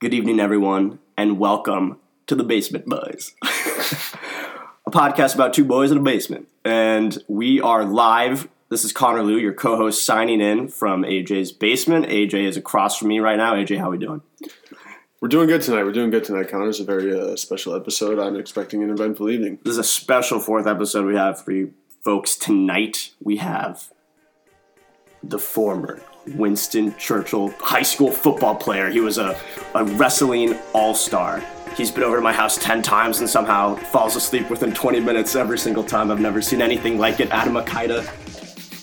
Good evening, everyone, and welcome to the Basement Boys, a podcast about two boys in a basement. And we are live. This is Connor Liu, your co-host, signing in from AJ's basement. AJ is across from me right now. AJ, how are we doing? We're doing good tonight. We're doing good tonight, Connor. It's a very uh, special episode. I'm expecting an eventful evening. This is a special fourth episode we have for you folks tonight. We have the former Winston Churchill high school football player. He was a, a wrestling all star. He's been over to my house 10 times and somehow falls asleep within 20 minutes every single time. I've never seen anything like it. Adam Akita.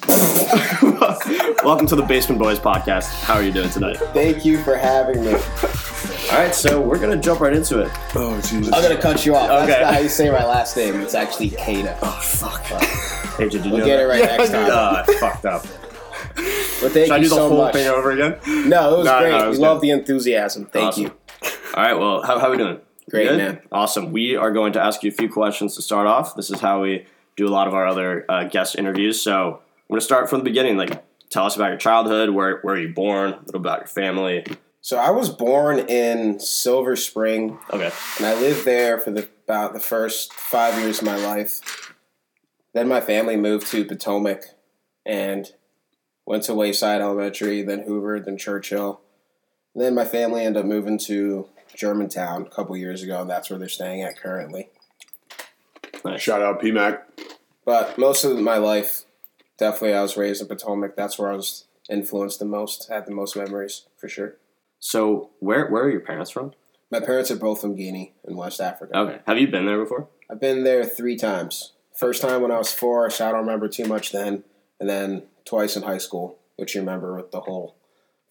Welcome to the Basement Boys podcast. How are you doing tonight? Thank you for having me. All right, so we're going to jump right into it. Oh Jesus! I'm gonna cut you off. That's not how you say my last name. It's actually Keita. Oh, fuck. AJ, did you We'll know get it that? right next time. Uh, fucked up. But thank Should I do the so whole much. thing over again? No, it was No, great. no, it was good. love the enthusiasm. Thank Awesome. you. All right, well, how, how are we doing? Great, Good? man. Awesome. We are going to ask you a few questions to start off. This is how we do a lot of our other uh, guest interviews. So I'm going to start from the beginning. Like, tell us about your childhood. Where, where were you born? A little about your family. So I was born in Silver Spring, Okay. and I lived there for the, about the first five years of my life. Then my family moved to Potomac, and went to Wayside Elementary, then Hoover, then Churchill. And then my family ended up moving to Germantown a couple years ago, and that's where they're staying at currently. Nice. Shout out PMAC. But most of my life, definitely, I was raised in Potomac. That's where I was influenced the most, had the most memories for sure. So where where are your parents from? My parents are both from Guinea in West Africa. Okay. Have you been there before? I've been there three times. First time when I was four, so I don't remember too much then, and then twice in high school, which you remember with the whole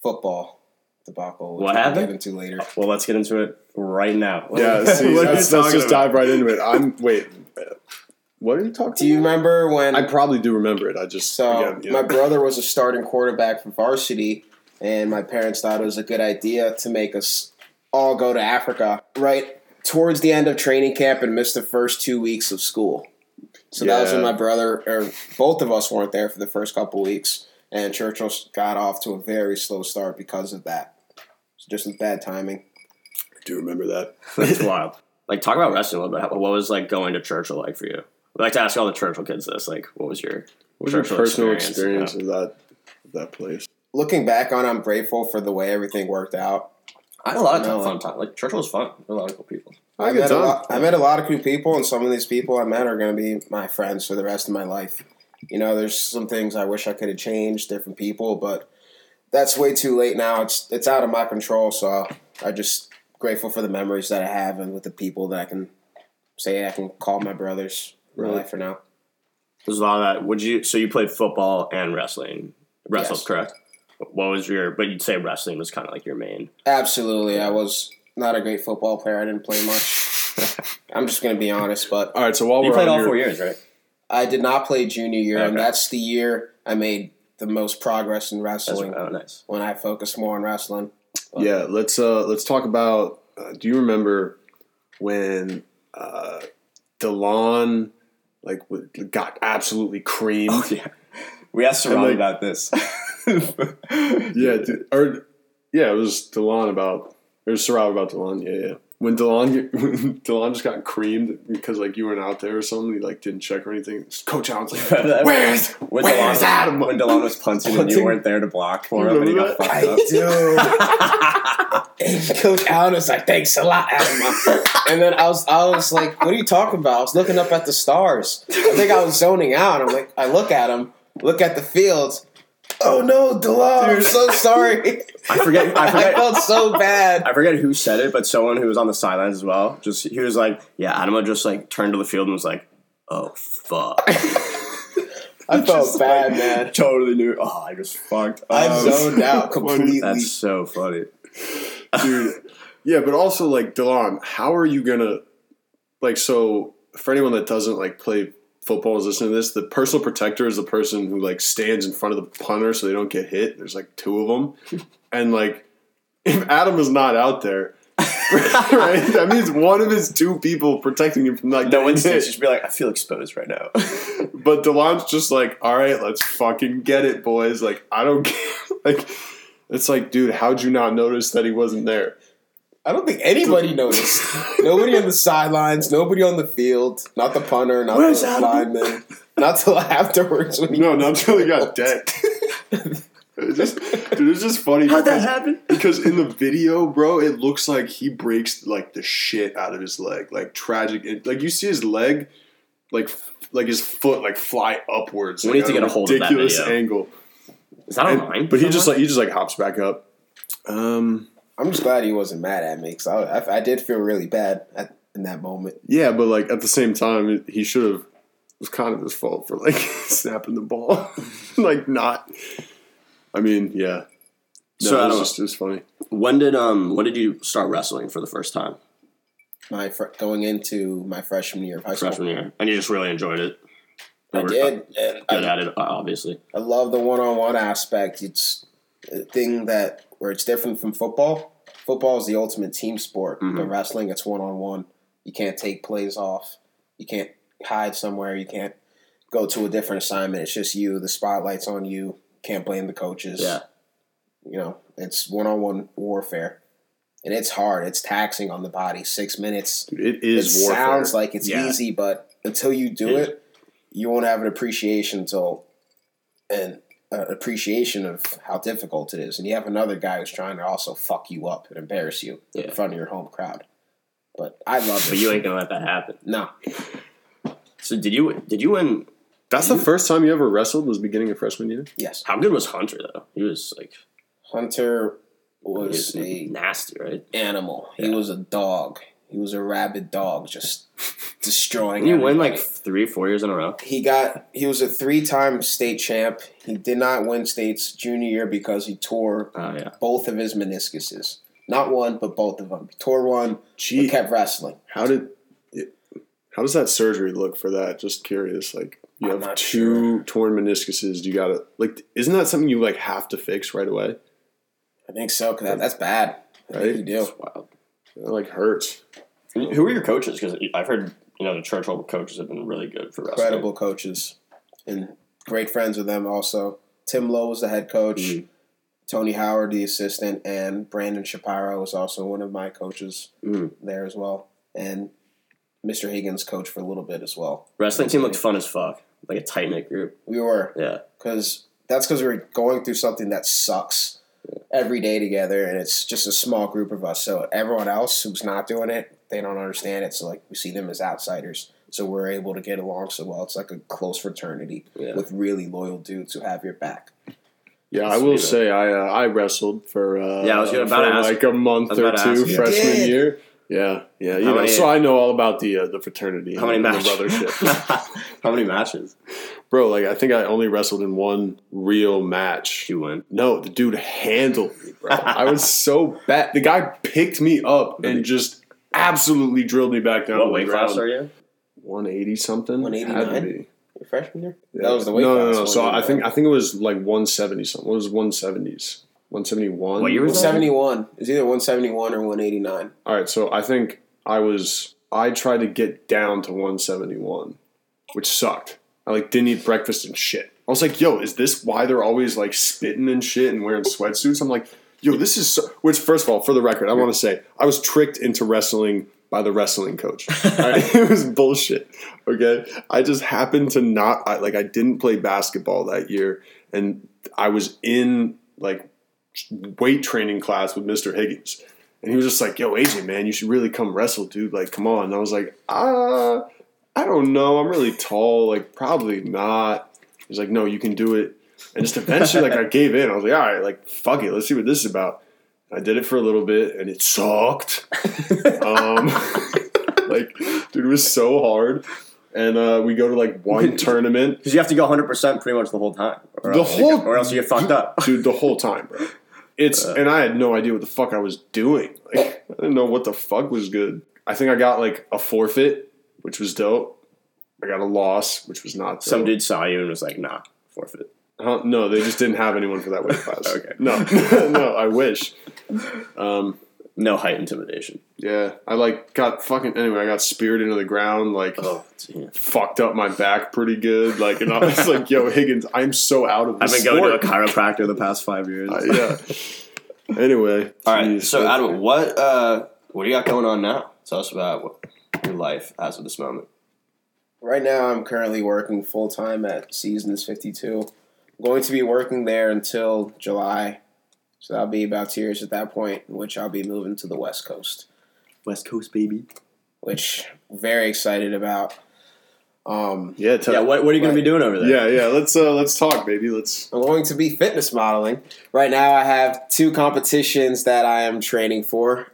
football debacle. Which What we'll happened? Get into later. Well, let's get into it right now. Yeah, see, What are you let's, let's just about? dive right into it. I'm wait. uh, What are you talking? Do you remember when? I probably do remember it. I just So again, you know. my brother was a starting quarterback for varsity, and my parents thought it was a good idea to make us all go to Africa right towards the end of training camp and miss the first two weeks of school. So that was when my brother or both of us weren't there for the first couple weeks, and Churchill got off to a very slow start because of that. So just with bad timing. I do remember that. That's wild. Like, talk about wrestling a little bit. What was like going to Churchill like for you? We like to ask all the Churchill kids this. Like, what was your What was your personal experience? experience, of that of that place? Looking back on, I'm grateful for the way everything worked out. I had a lot of No, fun time. Like Churchill was fun. There a lot of cool people. I good met, a lot, I met a lot of cool people, and some of these people I met are going to be my friends for the rest of my life. You know, there's some things I wish I could have changed, different people, but that's way too late now. It's it's out of my control. So I just grateful for the memories that I have and with the people that I can say I can call my brothers in my life for now. There's a lot of that. Would you? So you played football and wrestling. Wrestled, Yes. correct? What was your? But you'd say wrestling was kind of like your main. Absolutely, I was not a great football player. I didn't play much. I'm just going to be honest, but All right, so while You we're played on all your, four years, right? I did not play junior year, and that's the year I made the most progress in That's wrestling. oh nice. when I focused more on wrestling. Yeah, let's uh let's talk about. Uh, do you remember when uh, Delon like got absolutely creamed? yeah. We asked And, Saran like- about this. Yeah, dude, or yeah, it was Delon about it was Sarab about Delon. Yeah, yeah. When Delon when Delon just got creamed because like you weren't out there or something, he like didn't check or anything. Coach Allen's like, "Where's when where's Delon, Adam?" When Delon was punting and you weren't there to block for him, and he got Remember fucked up. do. Coach Allen was like, "Thanks a lot, Adam." and then I was, I was like, "What are you talking about?" I was looking up at the stars. I think I was zoning out. I'm like, I look at him, look at the fields. Oh no, Delon! I'm so sorry. I forget. I I felt so bad. I forget who said it, but someone who was on the sidelines as well. Just he was like, "Yeah." Adama just like turned to the field and was like, "Oh fuck." I felt Just, bad, like, man. Totally knew. Oh, I just fucked. I up. zoned out completely. That's so funny. dude. Yeah, but also like Delon, how are you gonna like? So for anyone that doesn't like play football is listening to this, the personal protector is the person who like stands in front of the punter so they don't get hit. There's like two of them, and like if Adam is not out there, right, that means one of his two people protecting him from like No hit. just be like, I feel exposed right now. But Delon's just like, all right, let's fucking get it, boys. Like I don't care. Like it's like, dude, how'd you not notice that he wasn't there? I don't think anybody noticed. nobody on the sidelines, nobody on the field, not the punter, not Where's the Adam? lineman, not till afterwards when he No, not until he got decked. It's just, dude, it's just funny. How'd that because- happen? Because in the video, bro, it looks like he breaks like the shit out of his leg, like tragic. It, like you see his leg, like f- like his foot like fly upwards. We like, need to get a hold of that ridiculous video. angle. Is that And- online? but he just like he just like hops back up. Um, I'm just glad he wasn't mad at me because I, I, I did feel really bad at, in that moment. yeah, but like at the same time, he should have. It was kind of his fault for like snapping the ball, like not. I mean, yeah. No, So, I it was don't- just it was funny. when did um when did you start wrestling for the first time? My fr- going into my freshman year of high school, Freshman year, and you just really enjoyed it. I You were did. And Good I, at it, obviously. I love the one-on-one aspect. It's a thing that where it's different from football. Football is the ultimate team sport, Mhm. but wrestling it's one-on-one. You can't take plays off. You can't hide somewhere. You can't go to a different assignment. It's just you. The spotlight's on you. Can't blame the coaches. Yeah. You know, it's one-on-one warfare, and it's hard. It's taxing on the body. Six minutes. It It is warfare. sounds like it's Yeah. easy, but until you do Yeah. it, you won't have an appreciation until an uh, appreciation of how difficult it is. And you have another guy who's trying to also fuck you up and embarrass you Yeah. in front of your home crowd. But I love it. But you ain't gonna let that happen. no, So did you did you win? That's the first time you ever wrestled was beginning of freshman year. yes. How good was Hunter though? He was like Hunter was was a nasty, right? animal. He was a dog. He was a rabid dog, just destroying. Didn't you win like everybody. three, four years in a row? he got he was a three time state champ. He did not win states junior year because he tore Oh yeah. both of his meniscuses. Not one, but both of them. He tore one, but Gee, kept wrestling. how did it, how does that surgery look for that? Just curious. Like you I'm have not two torn meniscuses. You got to like. Isn't that something you like have to fix right away? I think so, because that, that's bad. I Right? think you do. It's wild. It like hurts. Who were your coaches? Because I've heard you know the Churchill coaches have been really good for wrestling. Incredible coaches. And great friends with them also. Tim Lowe was the head coach. Mhm. Tony Howard, the assistant, and Brandon Shapiro was also one of my coaches Mhm. there as well. And Mr. Higgins coached for a little bit as well. Wrestling team looked fun as fuck, like a tight knit group. We were Yeah. because that's because we're going through something that sucks every day together, and it's just a small group of us. So everyone else who's not doing it, they don't understand it. So like we see them as outsiders. So we're able to get along so well. It's like a close fraternity Yeah. with really loyal dudes who have your back. Yeah, I will sweet, say I uh, I wrestled for uh, Yeah, I was gonna about for to ask- like a month or two freshman Did. year. Yeah, yeah, you How know, many- so I know all about the uh, the fraternity. How many the matches? brothership, How many matches bro? Like I think I only wrestled in one real match. did you win? No, the dude handled me, bro. I was so bad. The guy picked me up and just absolutely drilled me back down. What to weight class are you? One eighty something. 189? Had to be. Your freshman year? Yeah. That was the weight no, class. No, no, So I think I think it was like one seventy something. It was one seventies. One seventy one. What year was that? 171. It's either 171 or 189. All right, so I think I was I tried to get down to 171, which sucked. I like didn't eat breakfast and shit. I was like, "Yo, is this why they're always like spitting and shit and wearing sweatsuits?" I'm like, "Yo, this is so." Which, first of all, for the record, I want to say I was tricked into wrestling by the wrestling coach. It was bullshit. Okay, I just happened to not I, like I didn't play basketball that year, and I was in like weight training class with Mr. Higgins. And he was just like, yo, AJ, man, you should really come wrestle, dude. Like, come on. And I was like, uh, I don't know. I'm really tall. Like, probably not. He's like, no, you can do it. And just eventually, like, I gave in. I was like, all right, like, fuck it. Let's see what this is about. I did it for a little bit, and it sucked. um, like, dude, it was so hard. And uh, we go to, like, one tournament. Because you have to go 100 percent pretty much the whole time, or The else whole- or else you get fucked up. dude, the whole time, bro. It's and I had no idea what the fuck I was doing. Like, I didn't know what the fuck was good. I think I got like a forfeit, which was dope. I got a loss, which was not. Dope. Some dude saw you and was like, "Nah, forfeit." Huh? no, they just didn't have anyone for that weight class. Okay. No, no, I wish. Um, No height intimidation. yeah, I like got fucking anyway. I got speared into the ground, like Oh, fucked up my back pretty good. Like, and I was like, "Yo, Higgins, I'm so out of this. I've this been going to a chiropractor the past five years. Uh, yeah. Anyway, All right. geez, So, that- Adam, what uh, what do you got going on now? Tell us about what, your life as of this moment. Right now, I'm currently working full time at Seasons 52. I'm going to be working there until July. So that'll be about two years at that point, which I'll be moving to the West Coast, West Coast, baby. which very excited about. Um, Yeah, tell, Yeah, what, what are you going to be doing over there? yeah, yeah. Let's uh, let's talk, baby. Let's. I'm going to be fitness modeling. Right now, I have two competitions that I am training for.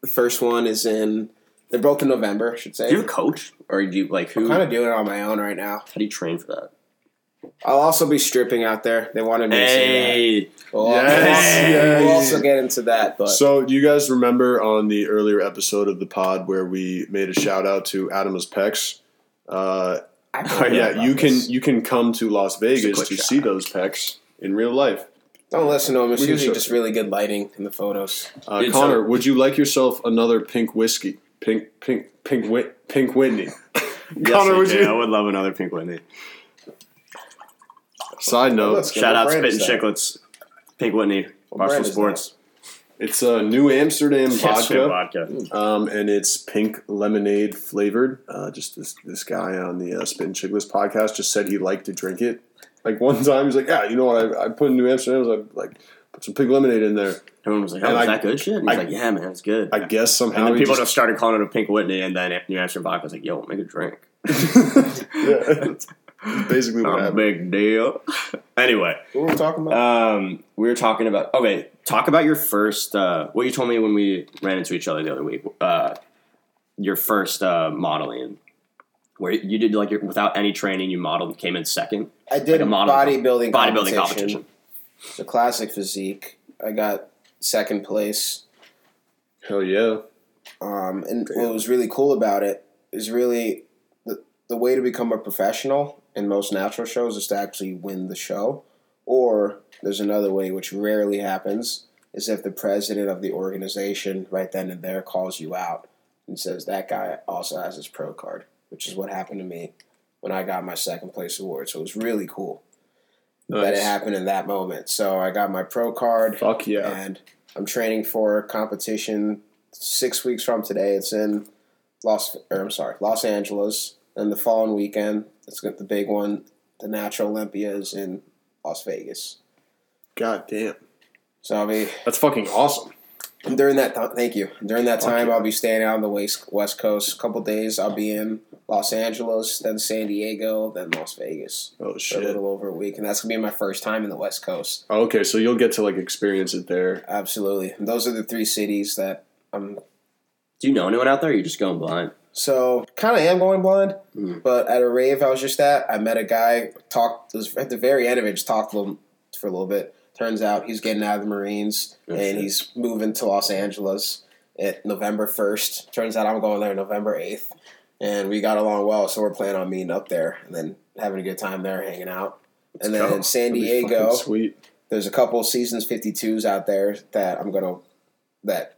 The first one is in, they're both in November, I should say. Do you have a coach? Or do you, like, who? I'm kind of doing it on my own right now. how do you train for that? I'll also be stripping out there. They wanted me to say that. We'll, Yes, also, yes. we'll also get into that, but So, do you guys remember on the earlier episode of the pod where we made a shout out to Adam's Pecs? Uh, I forgot yeah, about you can this. you can come to Las Vegas to shout see those pecs in real life. Don't listen to them. It's usually just really good lighting in the photos. Uh, It's Connor, a- would you like yourself another pink whiskey? Pink, pink, pink, Whit, pink Whitney. Connor, would I you? would love another Pink Whitney. Side note, Let's. Shout out brand Spit and that? Chicklets. Pink Whitney. What brand Barstool Sports. it's a New Amsterdam Yes, vodka. vodka. um, and it's pink lemonade flavored. Uh, just this this guy on the uh, Spit and Chicklets podcast just said he liked to drink it. Like one time, he's like, "Yeah, you know what? I, I put in New Amsterdam. I was like, put some pink lemonade in there." Everyone was like, oh, And is I- that good shit? And he's I- like, yeah, man, it's good. I guess somehow and then people just, just started calling it a Pink Whitney, and then New Amsterdam vodka was like, yo, make a drink. yeah, that's basically what Not a happened. big deal. anyway, What were we talking about? um, we were talking about, okay, talk about your first, uh, what you told me when we ran into each other the other week. Uh, your first uh, modeling, where you did like your, without any training, you modeled, came in second. I did like a a model- bodybuilding Bodybuilding competition. competition. The classic physique. I got second place. Hell yeah! Um, and what was really cool about it is really the, the way to become a professional in most natural shows is to actually win the show. Or there's another way, which rarely happens, is if the president of the organization right then and there calls you out and says that guy also has his pro card, which is what happened to me when I got my second place award. So it was really cool that it happened in that moment. So I got my pro card Fuck yeah! and I'm training for competition six weeks from today. It's in Los, or I'm sorry, Los Angeles. And the following weekend, it's got the big one. The Natural Olympia is in Las Vegas. God damn, So I'll be that's fucking awesome. during that. Th- thank you. During that time, yeah. I'll be staying out on the west west coast. A couple days, I'll be in Los Angeles, then San Diego, then Las Vegas Oh for a little over a week, and that's gonna be my first time in the West Coast. Oh, okay, so you'll get to like experience it there. Absolutely, and those are the three cities that I'm Do you know anyone out there? Or you just going blind? So kind of am going blind, Mm. but at a rave I was just at, I met a guy. Talked was at the very end of it. Just talked to him for a little bit. Turns out he's getting out of the Marines Oh, and he's moving to Los Angeles at November first. Turns out I'm going there November eighth, and we got along well. So we're planning on meeting up there and then having a good time there, hanging out. and then go. in San Diego, sweet. there's a couple seasons 52s out there that I'm gonna that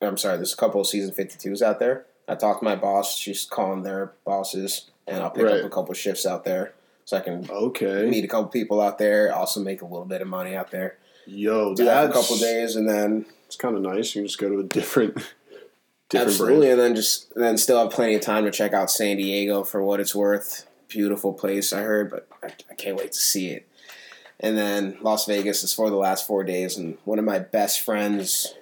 I'm sorry, there's a couple of season 52s out there. I talked to my boss; she's calling their bosses, and I'll pick Right. up a couple shifts out there so I can Okay, meet a couple people out there. Also make a little bit of money out there. yo, Do that a couple days, and then It's kind of nice. You can just go to a different, different absolutely, brand. and then just and then still have plenty of time to check out San Diego for what it's worth. Beautiful place, I heard, but I, I can't wait to see it. And then Las Vegas is for the last four days, and one of my best friends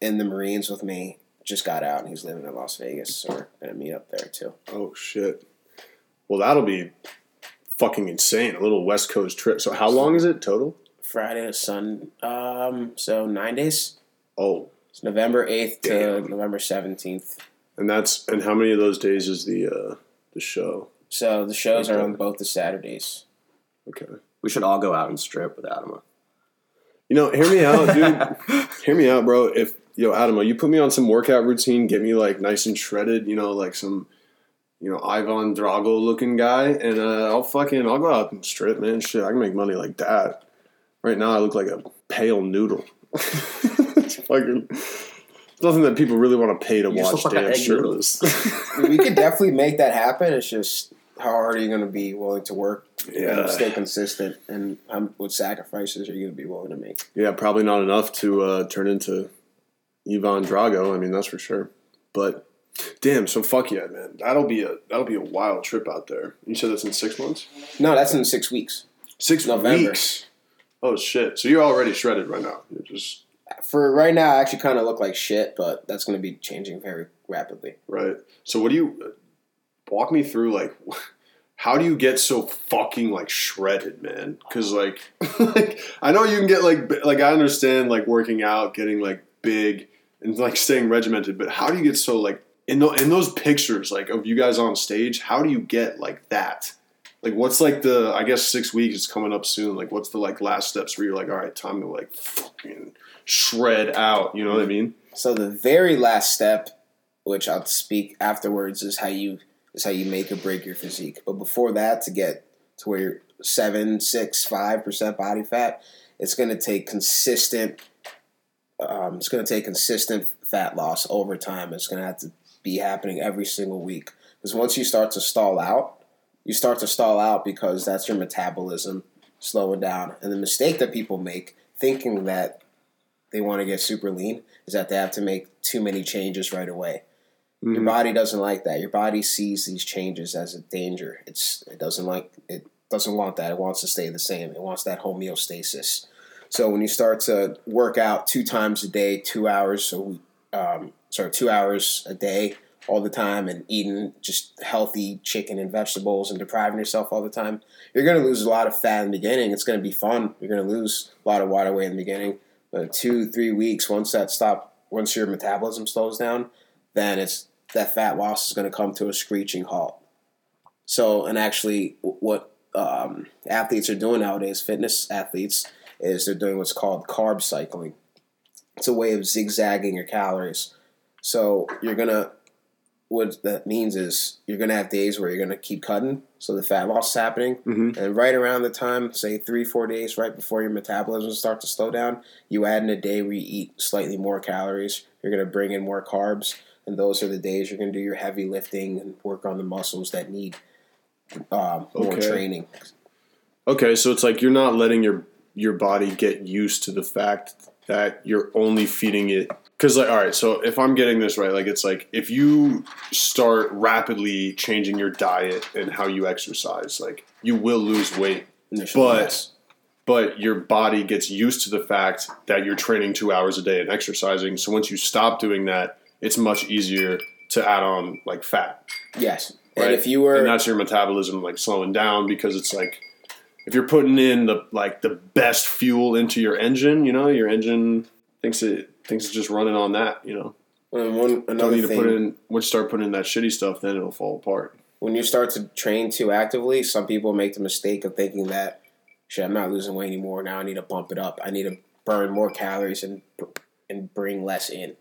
in the Marines with me just got out, and he's living in Las Vegas, so we're gonna meet up there too. Oh shit! Well, that'll be fucking insane. A little West Coast trip. So, how long is it total? Friday to Sun, um, so nine days. Oh, It's November eighth to November seventeenth. and that's and how many of those days is the uh the show? So the shows are on both the Saturdays. Okay. We should all go out and strip with Adama. You know, hear me out, dude. hear me out, bro. If yo, Adamo, you put me on some workout routine, get me like nice and shredded, you know, like some, you know, Ivan Drago looking guy, and uh, I'll fucking I'll go out and strip, man. Shit, I can make money like that. Right now, I look like a pale noodle. it's fucking it's nothing that people really want to pay to You watch look like damn shirtless. we could definitely make that happen. It's just how hard are you going to be willing to work Yeah. and stay consistent, and how, what sacrifices are you going to be willing to make? yeah, probably not enough to uh, turn into Ivan Drago. I mean, that's for sure. But damn, so fuck yeah, man. That'll be a that'll be a wild trip out there. You said that's in six months. No, that's in six weeks. Six November. weeks. Oh shit! So you're already shredded right now. You're just For right now, I actually kind of look like shit, but that's going to be changing very rapidly. right. So what do you walk me through? Like, how do you get so fucking like shredded, man? Because like, like I know you can get like like I understand like working out, getting like big, and like staying regimented. But how do you get so like in the, in those pictures like of you guys on stage? How do you get like that? Like what's like the I guess six weeks is coming up soon. Like what's the like last steps where you're like, all right, time to like fucking shred out. You know what I mean? So the very last step, which I'll speak afterwards, is how you is how you make or break your physique. But before that, to get to where you're seven, six, five percent body fat, it's going to take consistent. Um, it's going to take consistent fat loss over time. It's going to have to be happening every single week because once you start to stall out, you start to stall out because that's your metabolism slowing down. And the mistake that people make thinking that they want to get super lean is that they have to make too many changes right away. Your Mhm. body doesn't like that. Your body sees these changes as a danger. It's it doesn't like it doesn't want that. It wants to stay the same. It wants that homeostasis. So when you start to work out two times a day, two hours a week, um, sorry, two hours a day, all the time, and eating just healthy chicken and vegetables and depriving yourself all the time, you're going to lose a lot of fat in the beginning. It's going to be fun. You're going to lose a lot of water weight in the beginning, but two, three weeks once that stop, once your metabolism slows down, then it's that fat loss is going to come to a screeching halt. So, and actually, what um, athletes are doing nowadays, fitness athletes, is they're doing what's called carb cycling. It's a way of zigzagging your calories. So you're gonna, what that means is you're gonna have days where you're gonna keep cutting, so the fat loss is happening, Mhm. and right around the time, say three, four days, right before your metabolism starts to slow down, you add in a day where you eat slightly more calories. You're gonna bring in more carbs, and those are the days you're gonna do your heavy lifting and work on the muscles that need um, more Okay. training. Okay, so it's like you're not letting your your body get used to the fact that you're only feeding it because like all right so if i'm getting this right like it's like if you start rapidly changing your diet and how you exercise like you will lose weight initially, But- yes. but your body gets used to the fact that you're training two hours a day and exercising so once you stop doing that it's much easier to add on like fat yes. right? And if you were and that's your metabolism like slowing down because it's like if you're putting in the like the best fuel into your engine, you know, your engine thinks it thinks it's just running on that, you know. And one Don't another need to thing, put in once you start putting in that shitty stuff, then it'll fall apart. when you start to train too actively, some people make the mistake of thinking that, shit, I'm not losing weight anymore. Now I need to bump it up. I need to burn more calories and and bring less in.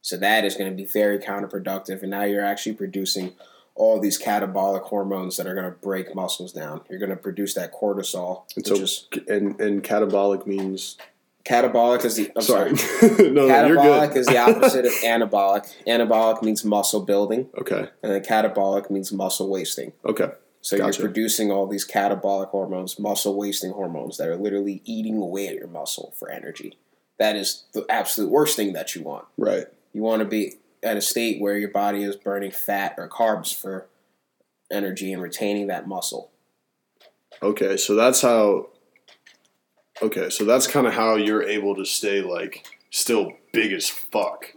So that is going to be very counterproductive. And now you're actually producing all these catabolic hormones that are going to break muscles down. You're going to produce that cortisol, And so is and and catabolic means catabolic is the I'm sorry. sorry. no, no, you're Catabolic good. is the opposite of anabolic. Anabolic means muscle building, Okay. and then catabolic means muscle wasting. Okay. So Gotcha. you're producing all these catabolic hormones, muscle wasting hormones that are literally eating away at your muscle for energy. That is the absolute worst thing that you want. Right. You want to be at a state where your body is burning fat or carbs for energy and retaining that muscle. Okay, so that's how. Okay, so that's kind of how you're able to stay like still big as fuck,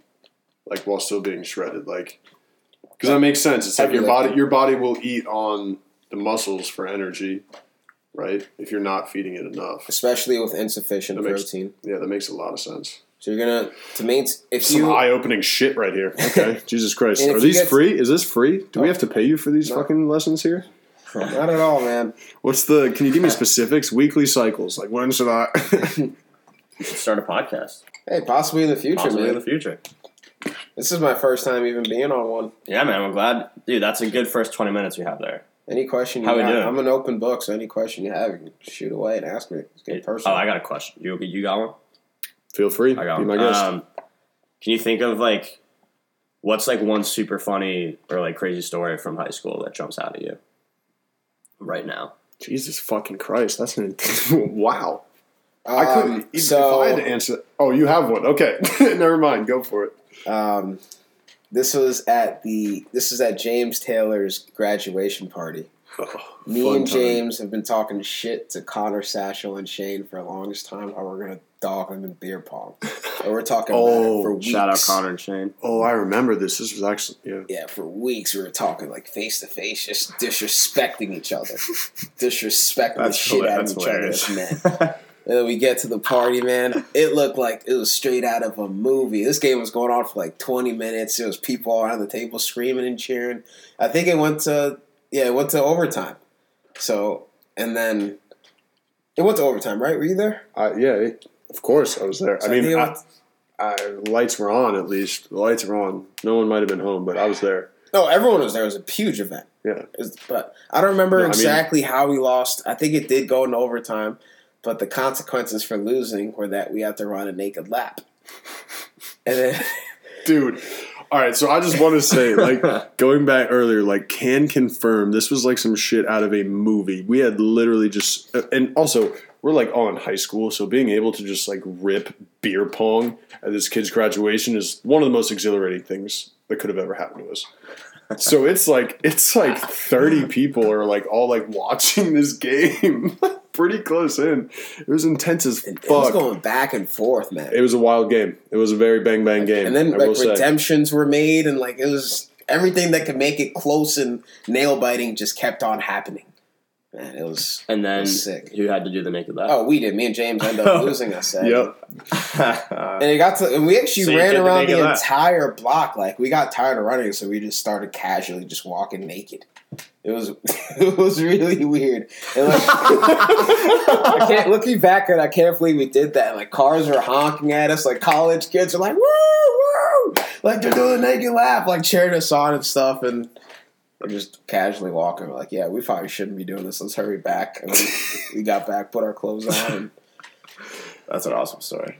like while still being shredded, like because that makes sense. It's like your body, your body will eat on the muscles for energy, right? If you're not feeding it enough. Especially with insufficient That makes- protein. Yeah, that makes a lot of sense. So you're gonna to maintain if Some you eye-opening shit right here. Okay, Jesus Christ, And if are you these get- free? Is this free? Do we have to pay you for these No. fucking lessons here? not at all, man. What's the? Can you give me specifics? Weekly cycles, like when should I? You should start a podcast. Hey, possibly in the future, Possibly man. in the future. This is my first time even being on one. Yeah, man. I'm glad, dude. That's a good first 20 minutes you have there. Any question you How we got, doing? I'm an open book, so any question you have, you can shoot away and ask me. It's get Oh, personal. Oh, I got a question. You you got one? Feel free. I got Be one. my guest. Um, can you think of like what's like one super funny or like crazy story from high school that jumps out at you right now? Jesus fucking Christ, that's an wow. I couldn't. Um, if I had to answer. Oh, you have one. Okay, never mind. Go for it. um, this was at the this is at James Taylor's graduation party. Oh, Me Fun and time. James have been talking shit to Connor Satchel and Shane for the longest time. How we're gonna dog them in beer pong. And we're talking about Oh, it for weeks. Shout out Connor and Shane. Oh, I remember this. This was actually yeah. Yeah, for weeks we were talking like face to face, just disrespecting each other, disrespecting the shit hila- out of that's each other as men. And then we get to the party, man. It looked like it was straight out of a movie. This game was going on for like 20 minutes. There was people around the table screaming and cheering. I think it went to yeah, it went to overtime. So and then it went to overtime, right? Were you there? I, yeah, it- of course I was there. So I mean, I, I, lights were on at least. The lights were on. No one might have been home, but I was there. no, everyone was there. It was a huge event. Yeah. Was- but I don't remember No, I mean- exactly how we lost. I think it did go into overtime, but the consequences for losing were that we had to run a naked lap. And then Dude. All right, so I just want to say, like, going back earlier, like, can confirm this was like some shit out of a movie. We had literally just, uh, and also, we're like all in high school, so being able to just like rip beer pong at this kid's graduation is one of the most exhilarating things that could have ever happened to us. So it's like it's like thirty people are like all like watching this game, pretty close in. It was intense as fuck. it was going back and forth, man. It was a wild game. It was a very bang bang game. and then I like will say. redemptions were made, and like it was everything that could make it close and nail biting just kept on happening. Man, it was. And then That's sick. you had to do the naked lap. Oh, we did. Me and James ended up losing. us. said. Yep. And it got to, and we actually So ran did the around the entire block. Like we got tired of running, so we just started casually just walking naked. It was it was really weird. And like, I can't looking back at, I can't believe we did that. Like cars are honking at us. Like college kids are like woo woo, like they're doing a naked lap, like cheering us on and stuff. And we're just casually walking. We're like, yeah, we probably shouldn't be doing this. Let's hurry back. And we, we got back, put our clothes on. And, That's an awesome story.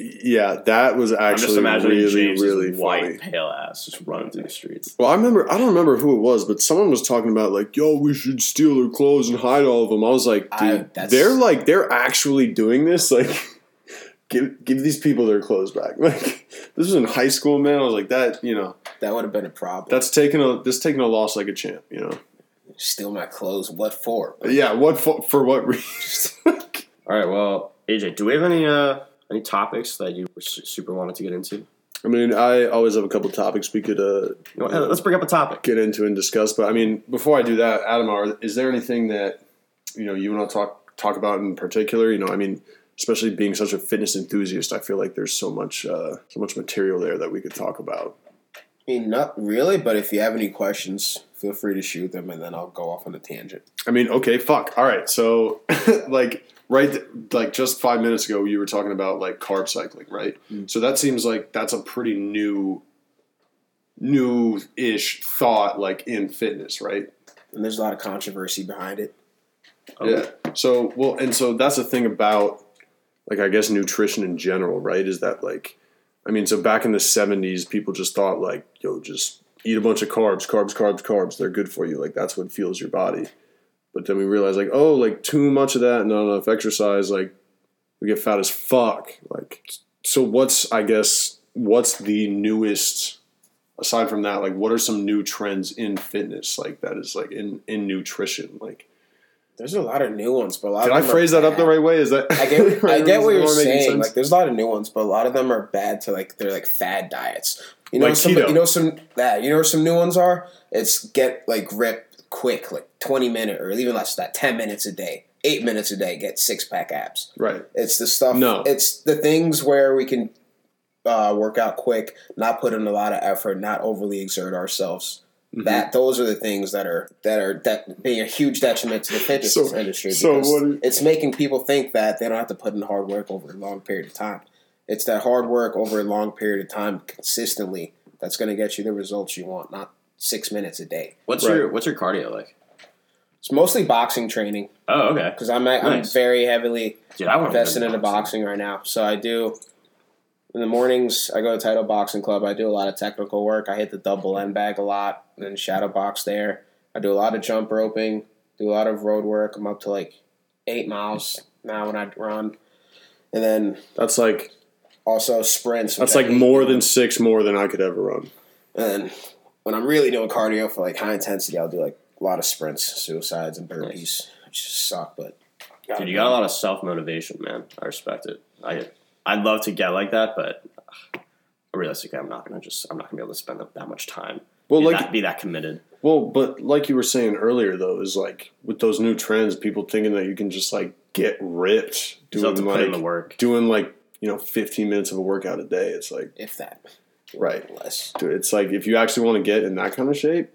Y- Yeah, that was I'm actually just imagining really, James' really white, funny. pale ass just running through the streets. Well, I remember, I don't remember who it was, but someone was talking about like, "Yo, we should steal their clothes and hide all of them." I was like, I- "Dude, that's- they're like, they're actually doing this. Like, give give these people their clothes back." Like, this was in high school, man. I was like, that, you know, that would have been a problem. that's taking a this taking a loss like a champ, you know. Steal my clothes. What for? Yeah, what for, for what reason? All right, well, AJ, do we have any uh any topics that you su- super wanted to get into? I mean, I always have a couple topics we could uh, You know, let's bring up a topic. get into and discuss. But I mean, before I do that, Adam, are, is there anything that you know you want to talk talk about in particular? You know, I mean, especially being such a fitness enthusiast, I feel like there's so much uh, so much material there that we could talk about. I mean, not really, but if you have any questions, feel free to shoot them, and then I'll go off on a tangent. I mean, okay, fuck. All right, so like right, like just five minutes ago, you were talking about like carb cycling, right? Mm. So that seems like that's a pretty new, new-ish thought, like in fitness, right? And there's a lot of controversy behind it. Oh. Yeah. So well, and so that's the thing about like I guess nutrition in general, right? Is that like I mean, so back in the seventies, people just thought like, yo, just eat a bunch of carbs, carbs, carbs, carbs. They're good for you. Like that's what fuels your body. But then we realized like, oh, like too much of that, not enough exercise, like we get fat as fuck. Like so what's I guess what's the newest aside from that, like what are some new trends in fitness like that is like in in nutrition? Like There's a lot of new ones, but a lot did of I phrase that up the right way? Is that I get, I get what you're Am I making saying. Like, there's a lot of new ones, but a lot of them are bad to like they're like fad diets. You know, Like some you know some that you know where some new ones are. It's get like rip quick, like 20 minute or even less than that, 10 minutes a day, eight minutes a day, get six pack abs. right. It's the stuff. No. it's the things where we can uh, work out quick, not put in a lot of effort, not overly exert ourselves. Mm-hmm. That those are the things that are that are that being a huge detriment to the fitness So- industry. so what it's making people think that they don't have to put in hard work over a long period of time. It's that hard work over a long period of time consistently that's going to get you the results you want, not six minutes a day. What's Right. your what's your cardio like? It's mostly boxing training Oh, okay. because I'm I'm very heavily Dude, I want invested into boxing right now. So I do in the mornings. I go to Title Boxing Club. I do a lot of technical work. I hit the double end bag a lot, and then shadow box there. I do a lot of jump roping. Do a lot of road work. I'm up to like eight miles now when I run, and then That's like also sprints. that's like more than six more than I could ever run. And then when I'm really doing cardio for like high intensity, I'll do like a lot of sprints, suicides, and burpees, which suck. But Dude, you got a lot of self motivation, man. I respect it. I I'd love to get like that, but realistically, I'm not gonna just I'm not gonna be able to spend that, that much time. Well, be, like that, be that committed. Well, but like you were saying earlier, though, is like with those new trends, people thinking that you can just like get ripped doing have to the like work. doing like you know 15 minutes of a workout a day. It's like if that, right, less. dude. It's like if you actually want to get in that kind of shape,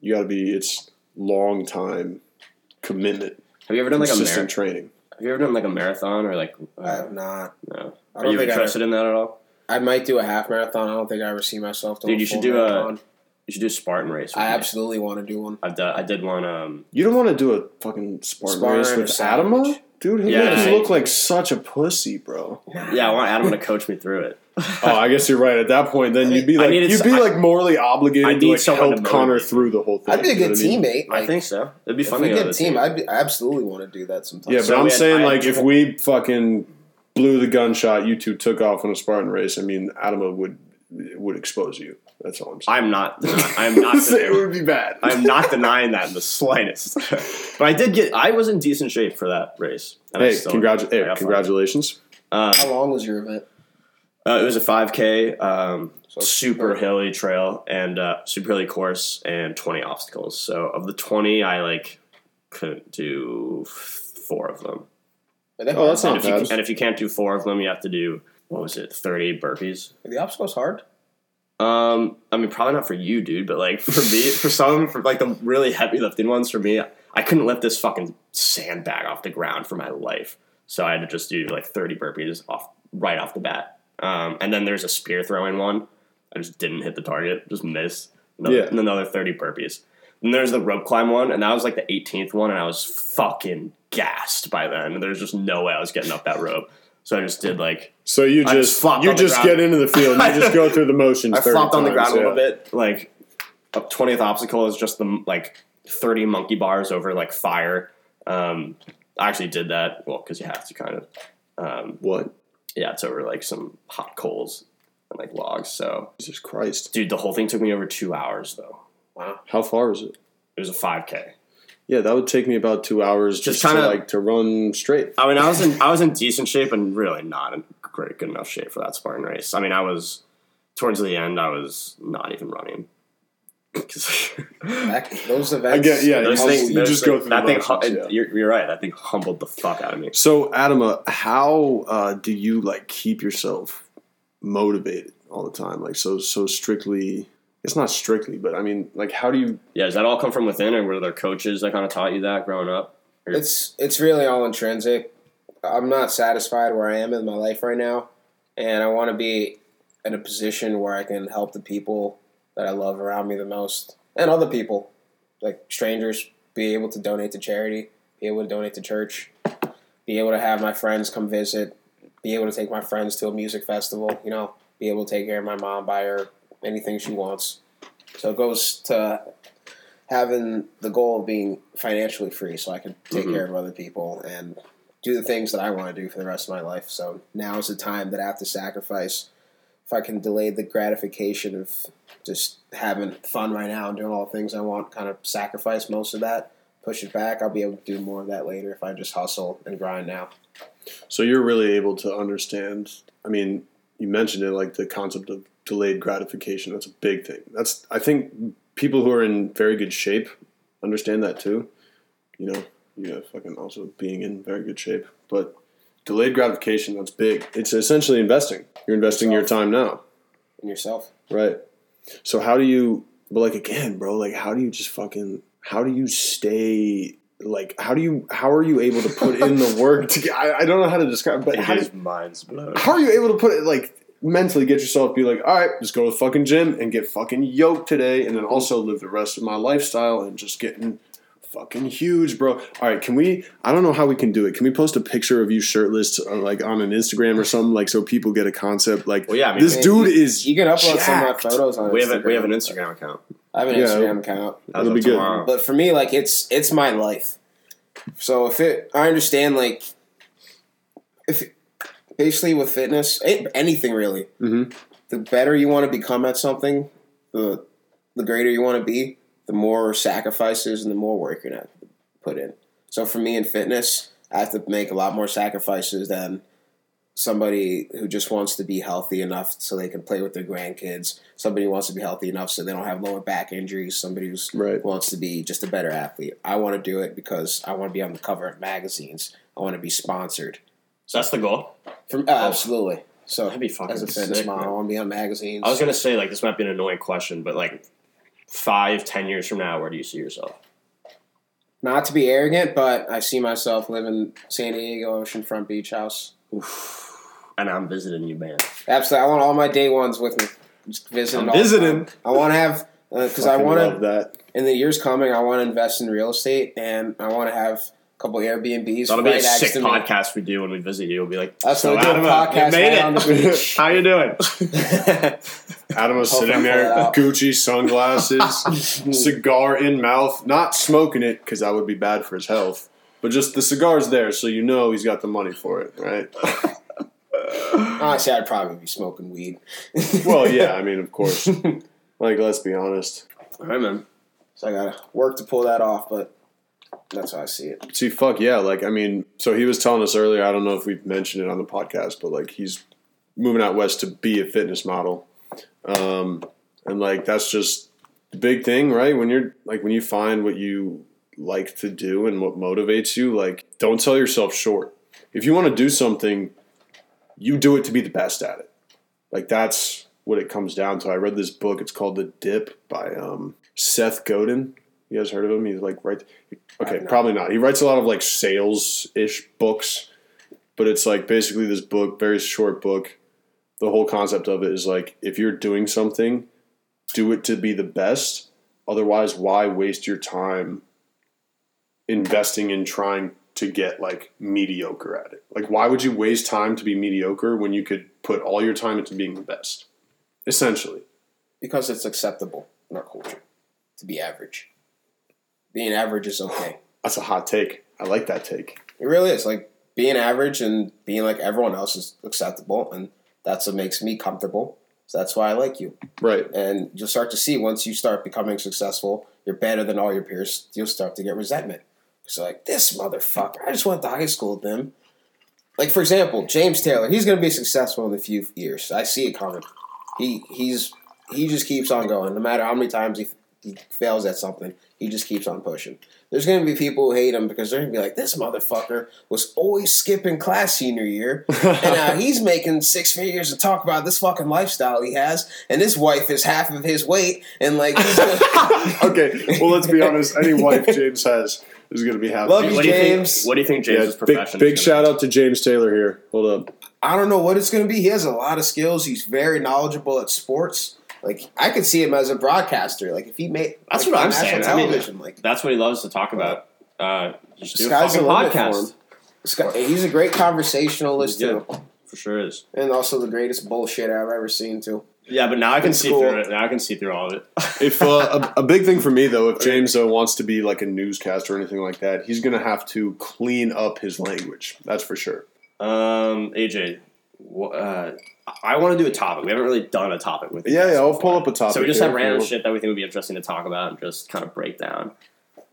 you got to be it's long time commitment, Have you ever done like a consistent mar- training. Have you ever done like a marathon or like? I have not. no. I Are don't you think I interested in that at all? I might do a half marathon. I don't think I ever see myself doing. Dude, you should full do a- You should do a Spartan race. with I me. absolutely want to do one. I've done, I did one. Um, You don't want to do a fucking Spartan, Spartan race with Savage. Adama, dude. He Yeah, makes you look like such a pussy, bro. yeah, I want Adam to coach me through it. Oh, I guess you're right. At that point, then you'd be I like you'd be s- I- like morally obligated I to like someone help to Connor through the whole thing. I'd be a you know good what I mean? teammate. I think so. It'd be if fun we to go get a the team, I'd be, I absolutely want to do that sometime. Yeah, but So I'm had- saying I- like if we fucking blew the gunshot, you two took off on a Spartan race. I mean, Adama would would expose you. That's all I'm saying. I'm not. deni- I'm not. it would be bad. I'm not denying that in the slightest. but I did get. I was in decent shape for that race. Hey, congratu- hey, got congratulations. Um, How long was your event? Uh, it was a 5K, um, So super hilly trail and uh, super hilly course, and 20 obstacles. So of the 20, I like couldn't do four of them. Are they Oh, that's? And not if, you, bad. and if you can't do four of them, you have to do what was it, 30 burpees. Are the obstacles hard? Um, I mean, probably not for you, dude, but like for me, for some, for like the really heavy lifting ones, for me, I couldn't lift this fucking sandbag off the ground for my life. So I had to just do like 30 burpees off right off the bat. Um, and then there's a spear throwing one. I just didn't hit the target, just missed. Another, Yeah. And another 30 burpees. And there's the rope climb one, and that was like the 18th one, and I was fucking gassed by then. And there's just no way I was getting up that rope. So I just did like So you I just just you just get into the field. and You just go through the motions. I 30 flopped on the times, ground a little bit. Like a twentieth obstacle is just the like thirty monkey bars over like fire. Um, I actually did that well because you have to kind of. Um, What? Yeah, it's over like some hot coals and like logs. So, Jesus Christ! dude, the whole thing took me over two hours though. Wow, how far is it? It was a five k. Yeah, that would take me about two hours Just just, kinda- to like to run straight. I mean, I was in I was in decent shape and really not in great good enough shape for that Spartan race. I mean, I was towards the end. I was not even running. 'Cause- Back, those events. I get yeah. Those you, things, you those just things- go through that the thing. motions, hu- yeah. you're, you're right. I think humbled the fuck out of me. So, Adama, how uh, do you like keep yourself motivated all the time? Like so, so strictly. It's not strictly, but I mean, like, how do you? Yeah, does that all come from within, or were there coaches that kind of taught you that growing up? It's it's really all intrinsic. I'm not satisfied where I am in my life right now, and I want to be in a position where I can help the people that I love around me the most, and other people, like strangers, be able to donate to charity, be able to donate to church, be able to have my friends come visit, be able to take my friends to a music festival, you know, be able to take care of my mom, buy her anything she wants. So it goes to having the goal of being financially free so I can take Mhm. care of other people and do the things that I want to do for the rest of my life. So now is the time that I have to sacrifice. If I can delay the gratification of just having fun right now and doing all the things I want, kind of sacrifice most of that, push it back, I'll be able to do more of that later if I just hustle and grind now. So you're really able to understand. I mean, you mentioned it, like the concept of delayed gratification. That's a big thing. That's I think people who are in very good shape understand that too. You know, you know, fucking also being in very good shape, but delayed gratification that's big. It's essentially investing. You're investing your time now. in yourself. Right. So how do you but like again, bro, like how do you just fucking how do you stay like how do you how are you able to put in the work to get, I, I don't know how to describe but how, do, His mind's blown. how are you able to put it like mentally get yourself be like all right just go to the fucking gym and get fucking yoked today and then also live the rest of my lifestyle and just getting fucking huge bro all right can we i don't know how we can do it can we post a picture of you shirtless uh, like on an instagram or something like so people get a concept like Well, yeah, I mean, this man, dude you- is You can upload some of my photos on we have a, Instagram. we have an Instagram account. I have an Yeah. Instagram account. As It'll be good. tomorrow. But for me, like it's it's my life. So if it, I understand like if basically with fitness, a- anything really, Mhm. the better you want to become at something, the the greater you want to be, the more sacrifices and the more work you're gonna put in. So for me in fitness, I have to make a lot more sacrifices than somebody who just wants to be healthy enough so they can play with their grandkids. Somebody who wants to be healthy enough so they don't have lower back injuries. Somebody who's Right. wants to be just a better athlete. I want to do it because I want to be on the cover of magazines. I want to be sponsored. So that's the goal. From uh, absolutely. So That'd be fucking as a fitness sick, model, I man. want to be on magazines. I was gonna say like this might be an annoying question, but like five, ten years from now, where do you see yourself? Not to be arrogant, but I see myself living San Diego oceanfront beach house. And I'm visiting you, man. Absolutely, I want all my day ones with me. Just visiting. I'm visiting. I want to have uh, because I want to that. in the years coming. I want to invest in real estate and I want to have couple Airbnbs. That'll be a sick to me. podcast we do when we visit you. We'll be like, That's so what we do, a Adam, podcast you made right it. on the beach. How you doing? Adam was sitting there, pull it out. Gucci sunglasses, cigar in mouth, not smoking it because that would be bad for his health. But just the cigar's there, so you know he's got the money for it, right? Honestly, I'd probably be smoking weed. Well, yeah, I mean, of course. Like, let's be honest. All right, man. So I gotta work to pull that off, but that's how I see it. See, fuck yeah. Like, I mean, so he was telling us earlier, I don't know if we've mentioned it on the podcast, but like, he's moving out west to be a fitness model. Um, and like, that's just the big thing, right? When you're like, when you find what you like to do and what motivates you, like, don't sell yourself short. If you want to do something, you do it to be the best at it. Like, that's what it comes down to. I read this book. It's called The Dip by um, Seth Godin. You guys heard of him? He's like right. Okay, probably not. He writes a lot of like sales ish books, but it's like basically this book, very short book. The whole concept of it is like if you're doing something, do it to be the best. Otherwise, why waste your time investing in trying to get like mediocre at it? Like, why would you waste time to be mediocre when you could put all your time into being the best? Essentially. Because it's acceptable in our culture to be average. Being average is okay. That's a hot take. I like that take. It really is. Like being average and being like everyone else is acceptable, and that's what makes me comfortable. So that's why I like you. Right. And you'll start to see once you start becoming successful, you're better than all your peers. You'll start to get resentment. So like this motherfucker, I just went to high school with him. Like for example, James Taylor, he's going to be successful in a few years. I see it coming. He he's he just keeps on going. No matter how many times he, he fails at something, he just keeps on pushing. There's going to be people who hate him because they're going to be like, this motherfucker was always skipping class senior year, and now he's making six figures to talk about this fucking lifestyle he has, and his wife is half of his weight, and like, he's gonna, okay. Well, let's be honest. Any wife James has is going to be happy. Love you, What do you James. think? What do you think Yeah, James's big, profession? big is shout gonna out to James Taylor here. Hold up. I don't know what it's going to be. He has a lot of skills. He's very knowledgeable at sports. Like I could see him as a broadcaster. Like if he made That's like, what I'm national saying. I mean, Television, like? That's what he loves to talk about. Uh, you should do a Sky's fucking the limit for podcast. him. Scott- he's a great conversationalist Yeah. too, For sure is. and also the greatest bullshit I've ever seen too. Yeah, but now I can see cool. through it. Now I can see through all of it. If uh, a, a big thing for me though, if James uh, wants to be like a newscaster or anything like that, he's going to have to clean up his language. That's for sure. um, AJ, wh- uh, I want to do a topic. We haven't really done a topic with. you Yeah, yeah. I'll before. pull up a topic. So we just here have if you random shit that we think would be interesting to talk about and just kind of break down.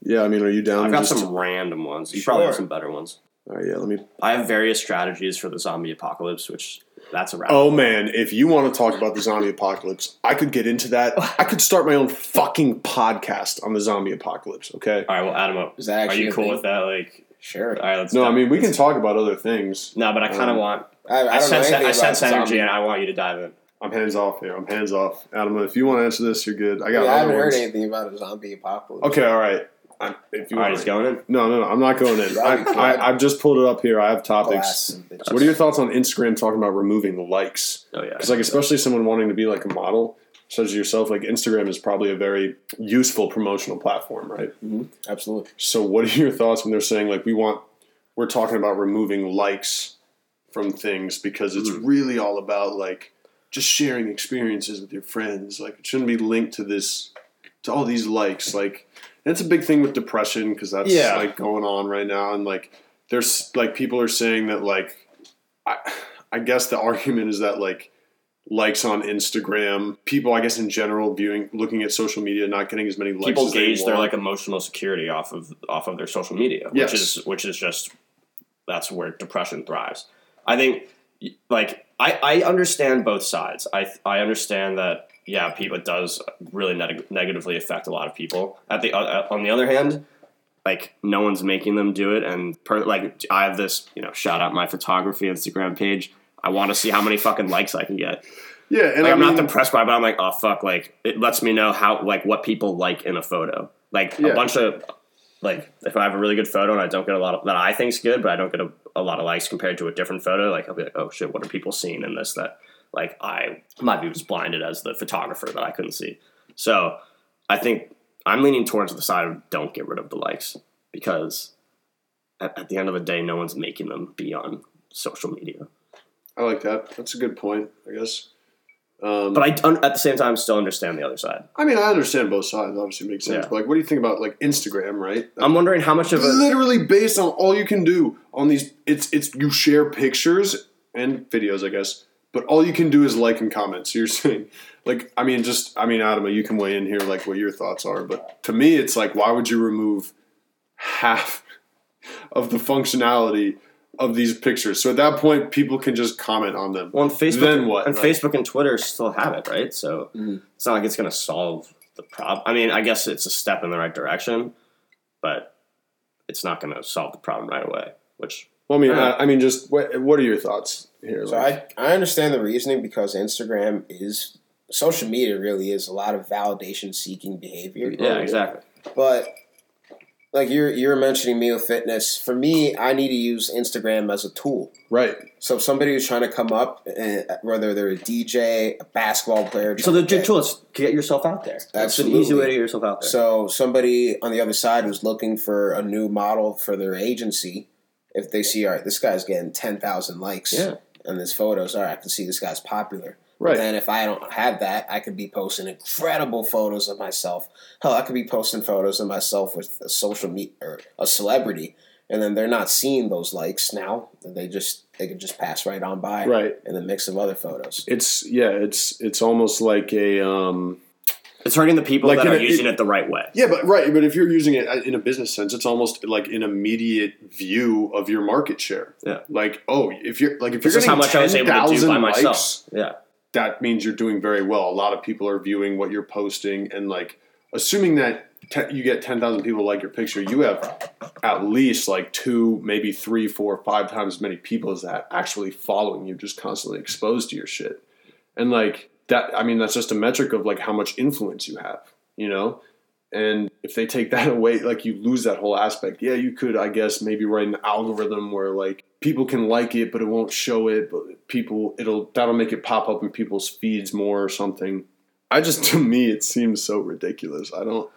Yeah, I mean, are you down? I've got just some random ones. You probably have some better ones. All right, yeah. Let me. I have various strategies for the zombie apocalypse, which that's a wrap. Oh man, if you want to talk about the zombie apocalypse, I could get into that. I could start my own fucking podcast on the zombie apocalypse. Okay. All right, well, Adam, Is that actually are actually you cool thing? with that? Like, Sure. all right, let's. No, I mean we can talk about other things. No, but I kind of Um, want. I, I I, don't know sense. anything I about sense energy, zombie. and I want you to dive in. I'm hands off here. I'm hands off. Adam, if you want to answer this, you're good. I I, got. mean, I haven't heard anything about a zombie apocalypse. Okay, all right. I'm, if you All right, want, he's going in. no, no, no. I'm not going in. I, I, I've just pulled it up here. I have topics. Blast some bitches. What are your thoughts on Instagram talking about removing likes? Oh yeah. Because like, especially someone wanting to be like a model, such as yourself, like Instagram is probably a very useful promotional platform, right? Mm-hmm. Absolutely. So, what are your thoughts when they're saying like we want, we're talking about removing likes from things because it's mm. really all about like just sharing experiences with your friends. Like it shouldn't be linked to this, to all these likes. Like it's a big thing with depression because that's Yeah. like going on right now, and like there's like people are saying that like I, I guess the argument is that like likes on Instagram, people I guess in general viewing looking at social media, not getting as many likes. People as they gauge their like emotional security off of off of their social media, Yes. which is which is just that's where depression thrives. I think like I, I understand both sides. I I understand that yeah, people it does really neg- negatively affect a lot of people. At the uh, on the other hand, like no one's making them do it, and per, like I have this you know shout out my photography Instagram page. I want to see how many fucking likes I can get. yeah, and Like, I I'm mean, not depressed by it, but I'm like, oh fuck, like it lets me know how like what people like in a photo. Like Yeah. a bunch of like if I have a really good photo and I don't get a lot of that I think's good, but I don't get a, a lot of likes compared to a different photo, like I'll be like, oh shit, what are people seeing in this that like I might be just blinded as the photographer that I couldn't see. So I think I'm leaning towards the side of don't get rid of the likes because at, at the end of the day, no one's making them be on social media. I like that. That's a good point. I guess. Um, But I at the same time still understand the other side. I mean, I understand both sides. Obviously, makes sense. Yeah. But like, what do you think about like Instagram? Right? I'm wondering how much of a literally based on all you can do on these. It's it's you share pictures and videos, I guess. But all you can do is like and comment. So you're saying, like, I mean, just I mean, Adam, you can weigh in here, like what your thoughts are. But to me, it's like, why would you remove half of the functionality of these pictures? So at that point, people can just comment on them. Well, and Facebook, Then what, And right? Facebook and Twitter still have it, right? So Mhm. it's not like it's going to solve the problem. I mean, I guess it's a step in the right direction, but it's not going to solve the problem right away. Which Well, I mean, Yeah. I, I mean, just what, what are your thoughts here? So Like, I, I understand the reasoning because Instagram is social media really is a lot of validation seeking behavior. yeah, exactly. But like you're you're mentioning meal fitness. For me, I need to use Instagram as a tool. right? So if somebody who's trying to come up, uh, whether they're a DJ, a basketball player, So the good tool is to get yourself out there. That's an easy way to get yourself out there. So somebody on the other side who's looking for a new model for their agency, if they see, all right, this guy's getting ten thousand likes Yeah. on his photos, all right, I can see this guy's popular. Right. Then if I don't have that, I could be posting incredible photos of myself. Hell, I could be posting photos of myself with a social media or a celebrity, and then they're not seeing those likes now. They just they could just pass right on by, Right. in the mix of other photos. It's yeah, it's it's almost like a um it's hurting the people Like that are a- using it, the right way. yeah, but right, but if you're using it in a business sense, it's almost like an immediate view of your market share. Yeah. Like, oh, if you're like if you're getting how much I was able to do 10,000 by myself. likes, Yeah. That means you're doing very well. A lot of people are viewing what you're posting, and like assuming that te- you get ten thousand people like your picture, you have at least like two, maybe three, four, five times as many people as that actually following you, just constantly exposed to your shit, and like that. I mean, that's just a metric of like how much influence you have, you know. And if they take that away, like you lose that whole aspect. Yeah, you could, I guess, maybe write an algorithm where like people can like it, but it won't show it. But people, it'll that'll make it pop up in people's feeds more or something. I just, to me, it seems so ridiculous. I don't.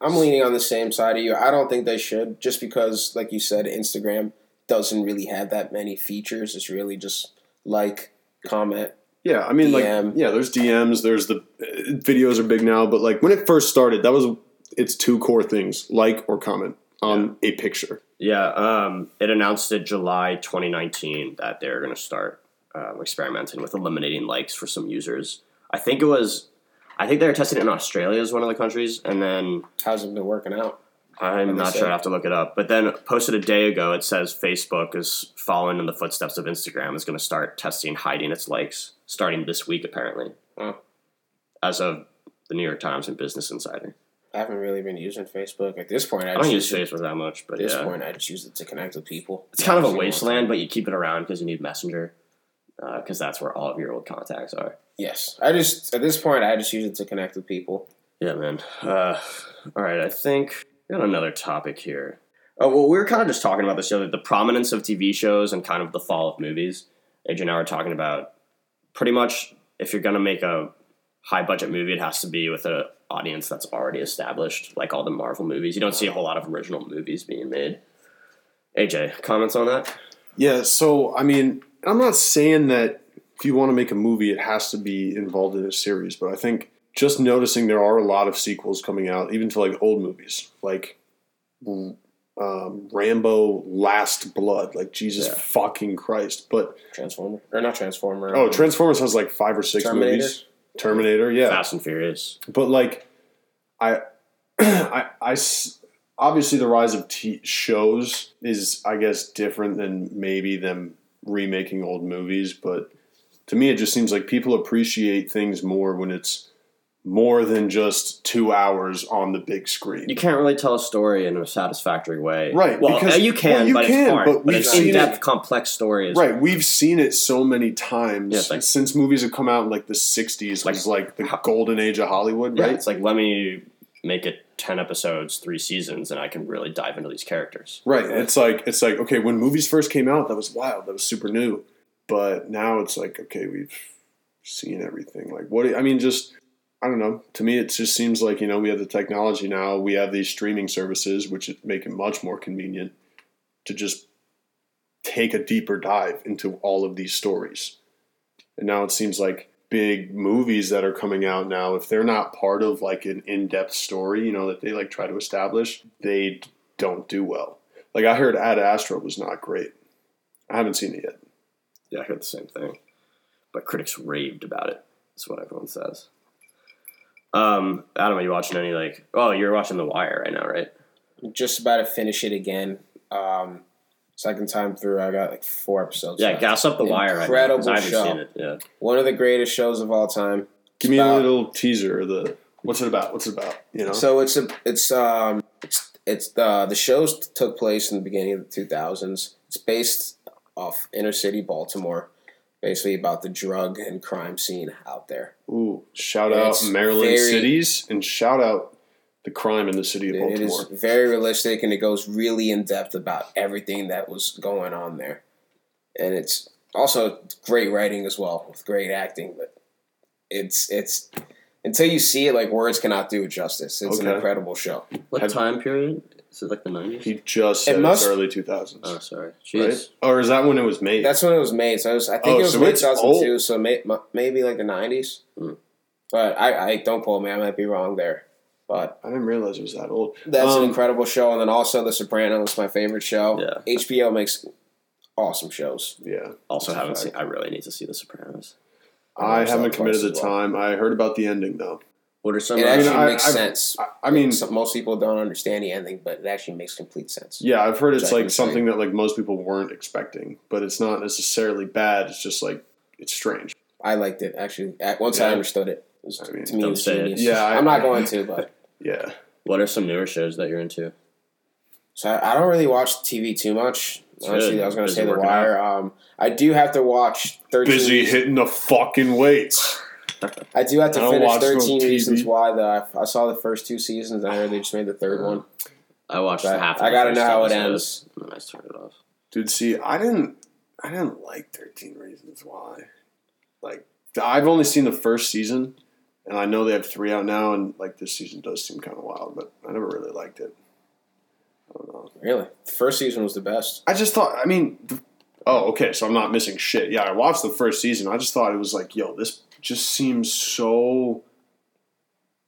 I'm leaning on the same side of you. I don't think they should, just because, like you said, Instagram doesn't really have that many features. It's really just like, comment. Yeah, I mean, DM. like, yeah, there's DMs. There's the uh, videos are big now, but like when it first started, that was its two core things: like or comment on a picture. Yeah, um, it announced in July 2019 that they're going to start um, experimenting with eliminating likes for some users. I think it was, I think they were testing it in Australia as one of the countries, and then How's it been working out? I'm not sure. I have to look it up. But then posted a day ago, it says Facebook is following in the footsteps of Instagram. Is going to start testing hiding its likes starting this week, apparently, Wow. as of the New York Times and Business Insider. I haven't really been using Facebook at this point. I, I don't use it- Facebook that much, but At this yeah, point, I just use it to connect with people. it's kind of a wasteland. But you keep it around because you need Messenger, because that's where all of your old contacts are. Yes, I just at this point, I just use it to connect with people. Yeah, man. Uh, all right, I think we got another topic here. Oh, well, we were kind of just talking about this the other the prominence of TV shows and kind of the fall of movies. AJ and I were talking about pretty much if you're going to make a high budget movie, it has to be with an audience that's already established, like all the Marvel movies. You don't see a whole lot of original movies being made. AJ, comments on that? Yeah, so I mean, I'm not saying that if you want to make a movie, it has to be involved in a series, but I think just noticing there are a lot of sequels coming out, even to like old movies. Like, um, Rambo Last Blood. Like Jesus Yeah. fucking Christ! But Transformer or not Transformer? oh, um, Transformers has like five or six Terminator? movies. Terminator, yeah. Fast and Furious. But like, I, I, I, obviously the rise of t- shows is, I guess, different than maybe them remaking old movies. But to me, it just seems like people appreciate things more when it's more than just two hours on the big screen. You can't really tell a story in a satisfactory way. Right, Well, because- uh, you can, well, you but can, it's hard. but But, it's seen in-depth, it- complex stories. Right, we've seen it so many times Yeah, like- since movies have come out in like the '60s. Like- was like the how- golden age of Hollywood, Yeah, right? It's like let me make it ten episodes, three seasons, and I can really dive into these characters. Right. It's like it's like okay, when movies first came out, that was wild. That was super new. But now it's like okay, we've seen everything. Like what? do- I mean, just I don't know. To me, it just seems like you know we have the technology now. We have these streaming services, which make it much more convenient to just take a deeper dive into all of these stories. And now it seems like big movies that are coming out now, if they're not part of like an in-depth story, you know, that they like try to establish, they don't do well. Like I heard Ad Astra was not great. I haven't seen it yet. Yeah, I heard the same thing, but critics raved about it. That's what everyone says. Um, Adam, are you watching any like? Oh, you're watching The Wire right now, right? just about to finish it again. Um, second time through, I got like four episodes. Yeah, left. gas up The Wire right now 'cause Incredible I haven't show. seen it. Yeah, One of the greatest shows of all time. Give me about- a little teaser of the what's it about? What's it about? You know? So it's a it's um it's it's the the shows took place in the beginning of the two thousands. It's based off inner city Baltimore, basically about the drug and crime scene out there. Ooh, shout It's out Maryland very- cities and shout out the crime in the city of Baltimore. It is very realistic and it goes really in depth about everything that was going on there, and it's also great writing as well with great acting. But it's it's until you see it, like words cannot do it justice. It's an Okay. incredible show. what Have- time period? Is it like the nineties? He just It said must- it's early two thousands. Oh, sorry. right? Or is that when it was made? That's when it was made. So it was, I think Oh, it was so made it's 2002, so may, m- maybe like the 90s. Hmm. But I, I don't quote me. I might be wrong there. But I didn't realize it was that old. that's Um, an incredible show. And then also The Sopranos, my favorite show. Yeah. HBO makes awesome shows. Yeah. Also, haven't seen. I really need to see The Sopranos. I haven't committed the well. time. I heard about the ending though. What are some? It actually I- makes I've- sense. I, I mean, Some, most people don't understand the ending, but it actually makes complete sense. yeah, I've heard it's like can something that like most people weren't expecting, but it's not necessarily bad. It's just like it's strange. I liked it, actually. At- Once I understood it, it was, I mean, to me, it don't was say it. Yeah, I- I'm not going to, but. Yeah. what are some newer shows that you're into? So I, I don't really watch TV too much. It's Honestly, good. I was going to Busy say The Wire. Um, I do have to watch 13 Busy Reasons- hitting the fucking weights. I do have to finish watch no 13 Reasons Why. The, I, I saw the first two seasons. I heard they just made the third one. I watched But half. Of it. I gotta know how it ends. And then I just turned it off. Dude, see, I didn't I didn't like 13 Reasons Why. Like I've only seen the first season and I know they have 3 out now and like this season does seem kind of wild, but I never really liked it. Know. Really? The first season was the best. I just thought I mean th- Oh, okay, so I'm not missing shit. Yeah, I watched the first season. I just thought it was like, yo, this just seems so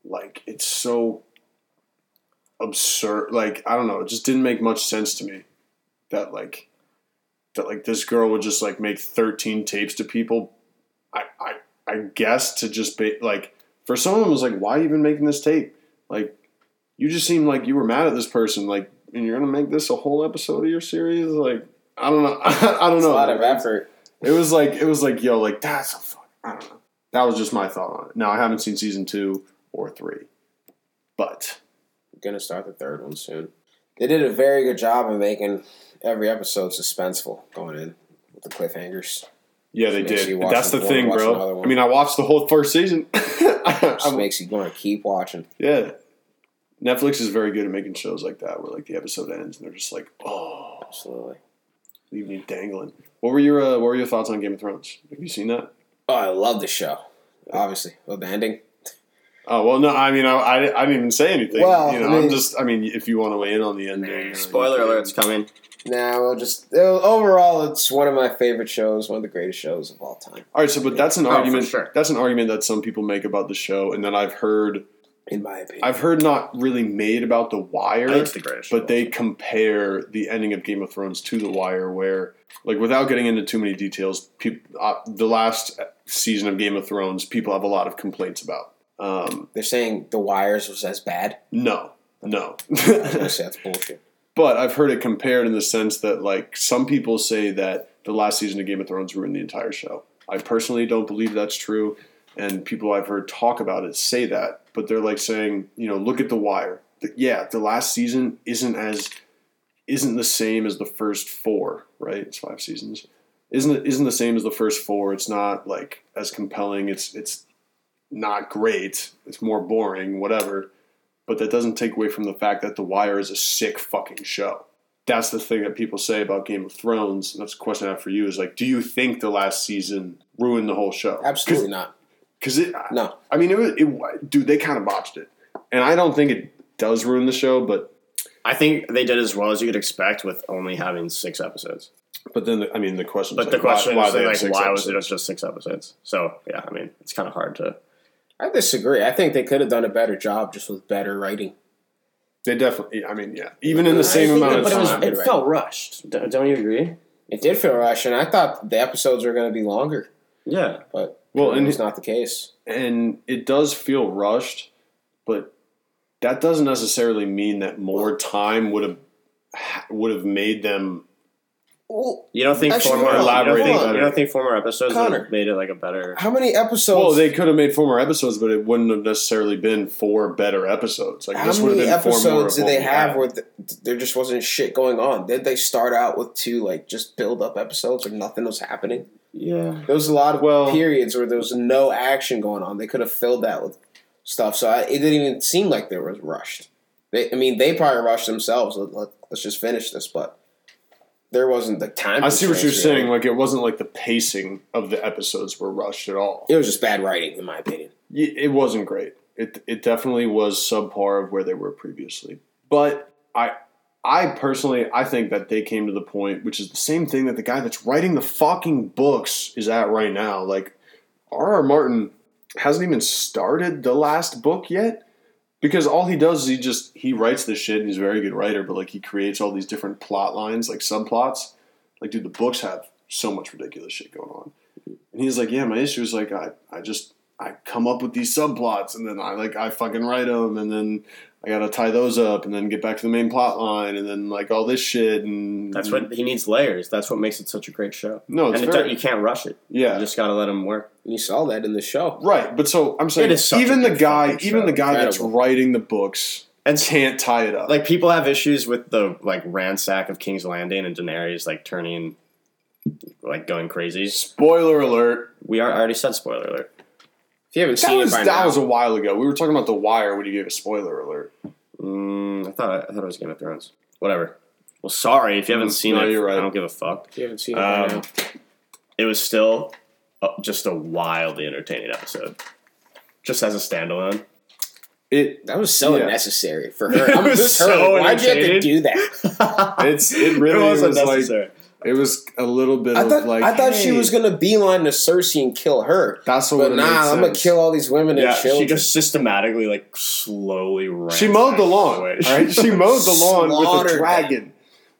like it's so absurd. Like, I don't know, it just didn't make much sense to me. That like that like this girl would just like make 13 tapes to people. I I I guess to just be like for some of them it was like, why even making this tape? Like you just seem like you were mad at this person, like and you're gonna make this a whole episode of your series? Like I don't know. I don't It's know. a lot of effort. It was like it was like yo, like that's a fuck. I don't know. That was just my thought on it. Now I haven't seen season two or three, but I'm going to start the third one soon. They did a very good job of making every episode suspenseful going in with the cliffhangers. yeah, they did. That's the one, thing, bro. I mean, I watched the whole first season. Just makes you want to keep watching. yeah, Netflix is very good at making shows like that, where like the episode ends and they're just like, oh, Absolutely. leaving you dangling. What were your uh, What were your thoughts on Game of Thrones? Have you seen that? Oh, I love the show. Obviously, well, the ending. Oh well, no. I mean, I, I, I didn't even say anything. Well, you know, I mean- I'm just. I mean, if you want to weigh in on the ending, Spoiler you can. alert's coming. Now, well, just overall, it's one of my favorite shows, one of the greatest shows of all time. All right, so but that's an Oh, argument. sure. That's an argument that some people make about the show, and that I've heard in my opinion. I've heard not really made about The Wire, it's the greatest. but they compare the ending of Game of Thrones to The Wire, where, like, without getting into too many details, peop, uh, the last season of Game of Thrones, people have a lot of complaints about. Um, They're saying The Wires was as bad. no, no. I was gonna say that's bullshit. But I've heard it compared in the sense that like some people say that the last season of Game of Thrones ruined the entire show. I personally don't believe that's true, and people I've heard talk about it say that. But they're like saying, you know, look at The Wire. Yeah, the last season isn't as isn't the same as the first four, right? It's five seasons. Isn't it isn't the same as the first four. It's not like as compelling. It's it's not great. It's more boring, whatever but that doesn't take away from the fact that The Wire is a sick fucking show. That's the thing that people say about Game of Thrones. And that's a question I have for you: is like, do you think the last season ruined the whole show? Absolutely not. Because it, No. I mean, it was, it, dude, they kind of botched it, and I don't think it does ruin the show. But I think they did as well as you could expect with only having six episodes. but then, I mean, the question. But is the why- question why, is they have like, why was it just six episodes? So yeah, I mean, it's kind of hard to. I disagree. I think they could have done a better job just with better writing. They definitely. I mean, yeah, even in the I same think amount that- of but it was- it felt rushed. Don't, don't you agree? It did feel rushed, and I thought the episodes were going to be longer, Yeah. but Well, well, and it's not the case. and it does feel rushed, but that doesn't necessarily mean that more time would have would have made them. Well, You don't think Actually, four more? hold on, you, don't think, better. you don't think four more episodes would have made it like a better? how many episodes? Well, they could have made four more episodes, but it wouldn't have necessarily been four better episodes. Like how this would many have been episodes of did they have where th there just wasn't shit going on? Did they start out with two like just build up episodes where nothing was happening? Yeah. There was a lot of Well- periods where there was no action going on. They could have filled that with stuff. So I, it didn't even seem like they was rushed. They, I mean, they probably rushed themselves. Let, let, us just finish this, but there wasn't the time. I see what you're constraints, saying. Like it wasn't like the pacing of the episodes were rushed at all. It was just bad writing, in my opinion. It wasn't great. It it definitely was subpar of where they were previously. But I I personally I think that they came to the point, which is the same thing that the guy that's writing the fucking books is at right now. Like R.R. Martin hasn't even started the last book yet. Because all he does is he just he writes this shit and he's a very good writer, but like he creates all these different plot lines, like subplots. Like, dude, the books have so much ridiculous shit going on. And he's like, yeah, my issue is like I, I just I come up with these subplots and then I like I fucking write them and then I gotta tie those up and then get back to the main plot line and then like all this shit and That's what he needs layers. That's what makes it such a great show. no it's and very, don't- you can't rush it. yeah You just got to let him work. You saw that in the show. right but so I'm saying It is such even the guy even the guy that's writing the books And can't tie it up like people have issues with the like ransack of King's Landing and Daenerys like turning like going crazy. spoiler alert We are I already said spoiler alert. If you haven't that seen was it by that now, was a while ago we were talking about the wire when you gave a spoiler alert Mm, I thought I thought it was Game of Thrones. Whatever. Well, sorry if you haven't Mm, seen no, it. you're right. I don't give a fuck. if you haven't seen it Um, It was still just a wildly entertaining episode, just as a standalone. it that was so yeah. unnecessary for her. It I'm was just so. Why'd you have to do that? It's- it really was was like- unnecessary. It was a little bit I of thought like I thought she was gonna beeline to Cersei and kill her. that's what But would've nah, I'm gonna kill all these women yeah, and children. she just systematically like slowly ran. She mowed the lawn. All right, she mowed the lawn with a Slaughtered dragon.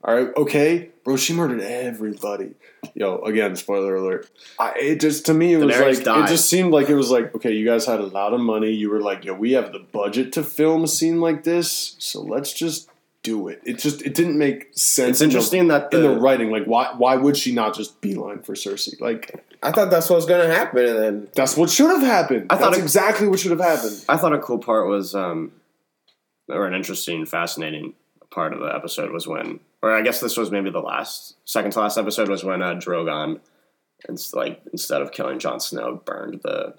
All right, okay, bro. She murdered everybody. Yo, again, spoiler alert. I, it just to me it was Daenerys like died. it just seemed like it was like okay, you guys had a lot of money. You were like, yo, we have the budget to film a scene like this, so let's just do it. It just it didn't make sense. It's interesting that in the, the, in the writing. Like, why why would she not just beeline for Cersei? Like I thought that's what was gonna happen, and then that's what should have happened. I thought that's exactly what should have happened. I thought a cool part was, um, or an interesting, fascinating part of the episode was when, or I guess this was maybe the last, second to last episode was when uh, Drogon, ins- like instead of killing Jon Snow, burned the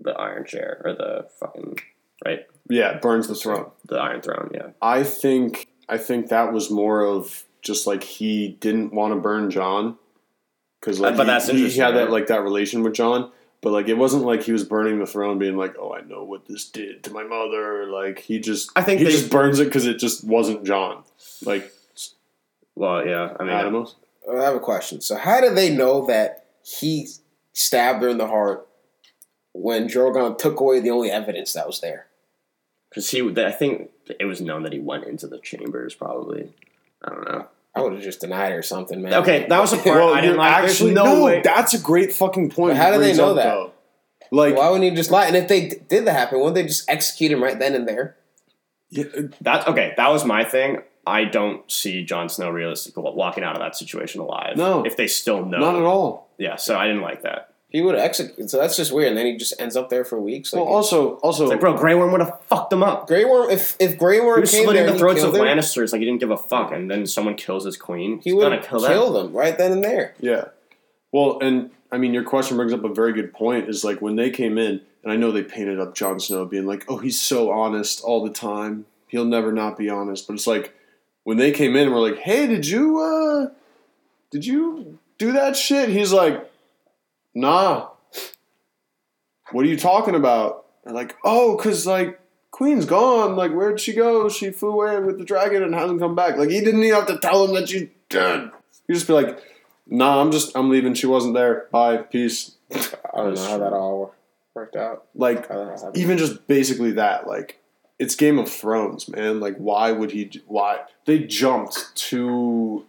the Iron Chair or the fucking right Yeah, burns the throne. the Iron Throne. Yeah, I think I think that was more of just like he didn't want to burn Jon because like but he, that's he, he interesting, had that like that relation with Jon. But like it wasn't like he was burning the throne, being like, "Oh, I know what this did to my mother." Like he just, I think he they- just burns it because it just wasn't Jon. Like well, yeah. I mean, Animals. I have a question. So how did they know that he stabbed her in the heart when Drogon took away the only evidence that was there? because he. I think it was known that he went into the chambers. Probably, I don't know. I would have just denied or something, man. Okay, that was a part Well, I didn't like. Actually no, no. way. That's a great fucking point. But how do they know that? though. Like, Why wouldn't he just lie? And if they d- did that happen, wouldn't they just execute him right then and there? yeah, uh, That okay, that was my thing. I don't see Jon Snow realistically walking out of that situation alive. No. if they still know, not at all. Yeah, so I didn't like that. He would have executed. So that's just weird. And then he just ends up there for weeks. Like, Well, also, also, It's like, bro, Grey Worm would have fucked him up. Grey Worm. If if Grey He Worm was came slitting there, the and throats he of killed him, Lannisters like he didn't give a fuck, and then someone kills his queen. he he's would gonna kill killed them. them right then and there. Yeah. Well, and I mean, your question brings up a very good point. Is like when they came in, and I know they painted up Jon Snow being like, "Oh, he's so honest all the time. He'll never not be honest." But it's like when they came in, we're like, "Hey, did you, uh, did you do that shit?" He's like, "Nah." What are you talking about? They're like, "Oh, cause like Queen's gone. Like, where'd she go? She flew away with the dragon and hasn't come back. Like, he didn't even have to tell him that she's dead. You just be like." Nah, I'm just I'm leaving. She wasn't there. Bye. Peace. I don't know how that all worked out. Like I don't know how that even just basically that. Like it's Game of Thrones, man. Like why would he? Why they jumped to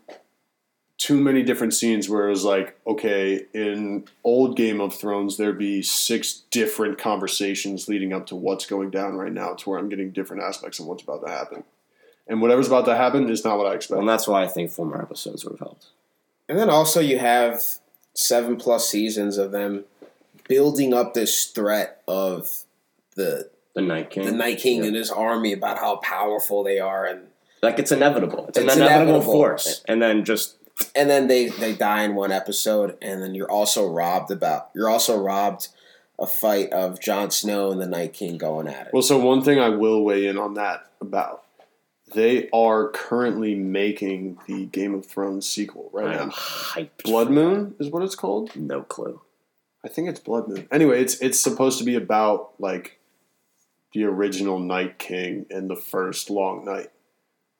too many different scenes where it was like, okay, in old Game of Thrones, there'd be six different conversations leading up to what's going down right now, to where I'm getting different aspects of what's about to happen. And whatever's about to happen is not what I expect. And that's why I think four more episodes would have helped. And then also you have seven plus seasons of them building up this threat of the The Night King. the Night King Yeah. and his army about how powerful they are, and Like it's inevitable. It's, It's an inevitable, inevitable. force. And then just and then they they die in one episode, and then you're also robbed about you're also robbed a fight of Jon Snow and the Night King going at it. Well, so one thing I will weigh in on that about they are currently making the Game of Thrones sequel right I'm now. hyped. Blood Moon is what it's called. No clue. I think it's Blood Moon. Anyway, it's it's supposed to be about like the original Night King and the first Long Night,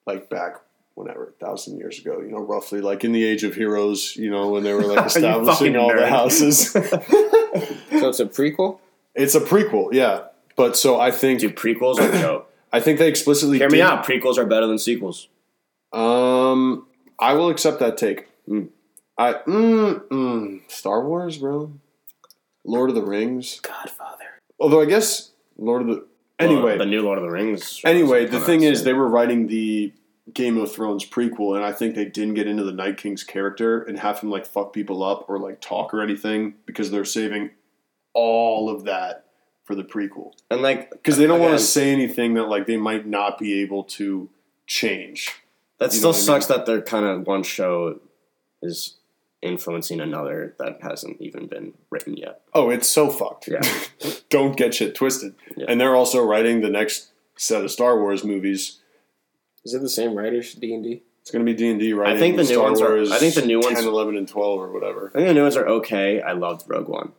like back whenever a thousand years ago. You know, roughly like in the Age of Heroes. You know, when they were like establishing fucking all the houses. So it's a prequel. it's a prequel, yeah. But so I think Dude, prequels are dope. I think they explicitly Hear me did- out. Prequels are better than sequels. Um, I will accept that take. Mm. I mm, mm, Star Wars, bro. Lord of the Rings. Godfather. Although I guess Lord of the anyway. the new Lord of the Rings. anyway, the thing is, they were writing the Game of Thrones prequel, and I think they didn't get into the Night King's character and have him like fuck people up or like talk or anything because they're saving all of that for the prequel and like because they don't want to say anything that like they might not be able to change. That you still what I sucks that they're kind of one show is influencing another that hasn't even been written yet. Oh, it's so fucked. Yeah. Don't get shit twisted. Yeah. And they're also writing the next set of Star Wars movies. Is it the same writers? D and D. It's going to be D and D, right? I think the new Star ones are- Wars I think the new 10, ones- 11, and twelve or whatever. I think the new ones are okay. I loved Rogue One.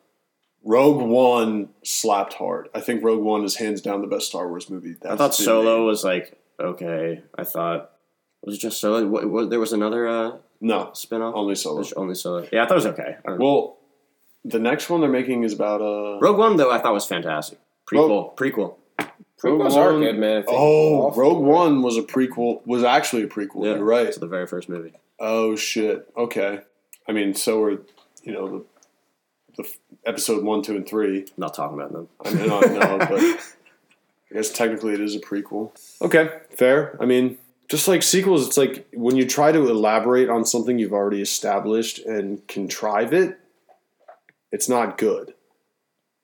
Rogue One slapped hard. I think Rogue One is hands down the best Star Wars movie. I thought Solo made. was like okay. I thought was it just Solo? What, what, there was another uh, no spinoff. only Solo. Only Solo. Yeah, I thought it was okay. I don't know. Well, the next one they're making is about uh. Rogue One though, I thought was fantastic. Prequel, prequel. Rogue Prequels are One- good, man. if they Oh, off Rogue the- One was a prequel. Was actually a prequel. Yeah, You're right. To the very first movie. Oh shit. Okay. I mean, so are you know the the f- episode one, two, and three. I'm not talking about them. I mean, I know, but I guess technically it is a prequel. Okay, fair. I mean, just like sequels, it's like when you try to elaborate on something you've already established and contrive it, it's not good.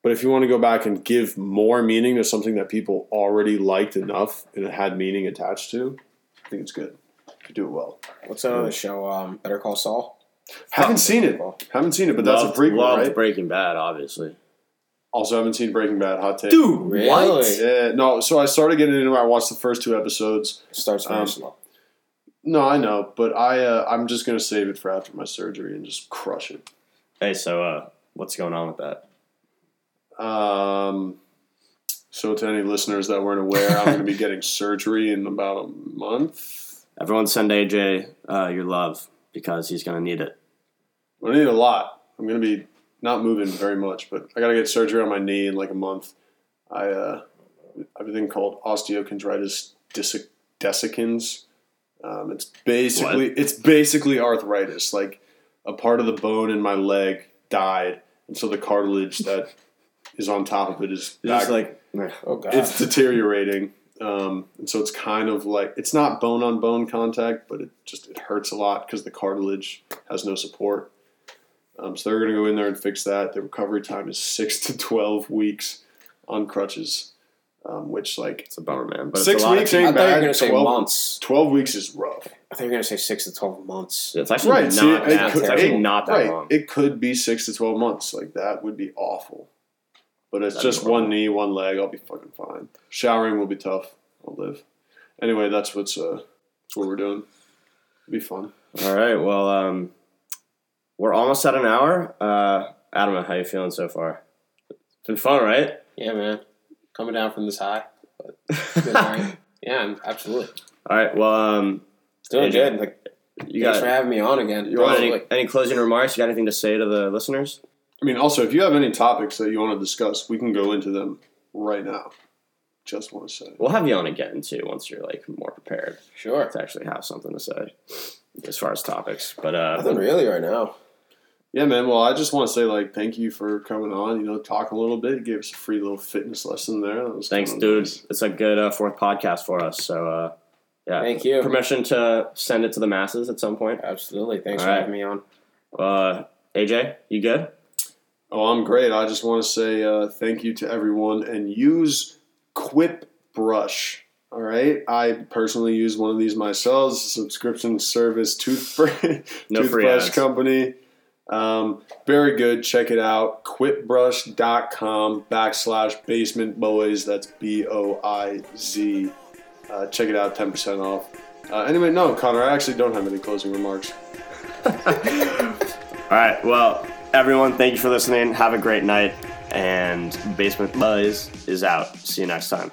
But if you want to go back and give more meaning to something that people already liked enough and it had meaning attached to, I think it's good. You do it well. What's another show? Um, Better Call Saul. Haven't seen it. Haven't seen it, but that's a Loved- prequel, loved right? Breaking Bad, obviously. Also, haven't seen Breaking Bad. Hot take. Dude, Really? what? Yeah, no. So I started getting into it. I watched the first two episodes. It Starts very Um, slow. No, I know, but I uh, I'm just gonna save it for after my surgery and just crush it. Hey, so uh, what's going on with that? Um, so to any listeners that weren't aware, I'm gonna be getting surgery in about a month. Everyone send AJ uh, your love because he's gonna need it. I need a lot. I'm gonna be not moving very much, but I gotta get surgery on my knee in like a month. I uh, everything called osteochondritis dissecans. Um, it's basically it's basically arthritis. Like a part of the bone in my leg died, and so the cartilage that is on top of it is It's back, like Oh god. it's deteriorating. Um, and so it's kind of like it's not bone on bone contact, but it just it hurts a lot because the cartilage has no support. Um, so they're going to go in there and fix that. The recovery time is six to twelve weeks on crutches, um, which like it's a bummer, man. But Six it's a lot weeks Of I ain't thought you were gonna say 12 months. twelve weeks is rough. I think you're gonna say six to twelve months. it's actually Right, not see, it that. could- it's actually it- not that right. long. It could be six to twelve months. Like that would be awful. But it's That'd just one knee, one leg. I'll be fucking fine. Showering will be tough. I'll live. Anyway, that's what's uh, that's what we're doing. It'll be fun. All right. Well, um, we're almost at an hour. Uh, Adam, how you feeling so far? It's been fun, right? Yeah, man. Coming down from this high. But it's been all right. Yeah, absolutely. All right. Well, um, Doing AJ, good. Like, you thanks got for having me on again. you want any, any closing remarks? You got anything to say to the listeners? I mean, also, if you have any topics that you want to discuss, we can go into them right now. Just want to say. We'll have you on again too once you're like more prepared Sure. to actually have something to say as far as topics. But uh, Nothing really right now. Yeah, man. Well, I just want to say, like, thank you for coming on. You know, talk a little bit. You gave us a free little fitness lesson there. That was thanks, dude. nice. It's a good uh, fourth podcast for us. So uh, yeah, Thank you. Permission to send it to the masses at some point. Absolutely. Thanks All for right. having me on. Uh, AJ, you good? Oh, I'm great. I just want to say uh, thank you to everyone and use Quip Brush. All right. I personally use one of these myself. Subscription service toothbrush, No toothbrush company. Um, very good. Check it out. Quipbrush.com backslash basement boys. That's B O I Z. Uh, check it out. 10% off. Uh, anyway, no, Connor, I actually don't have any closing remarks. All right. Well, everyone, thank you for listening. Have a great night. And Basement Buzz is out. See you next time.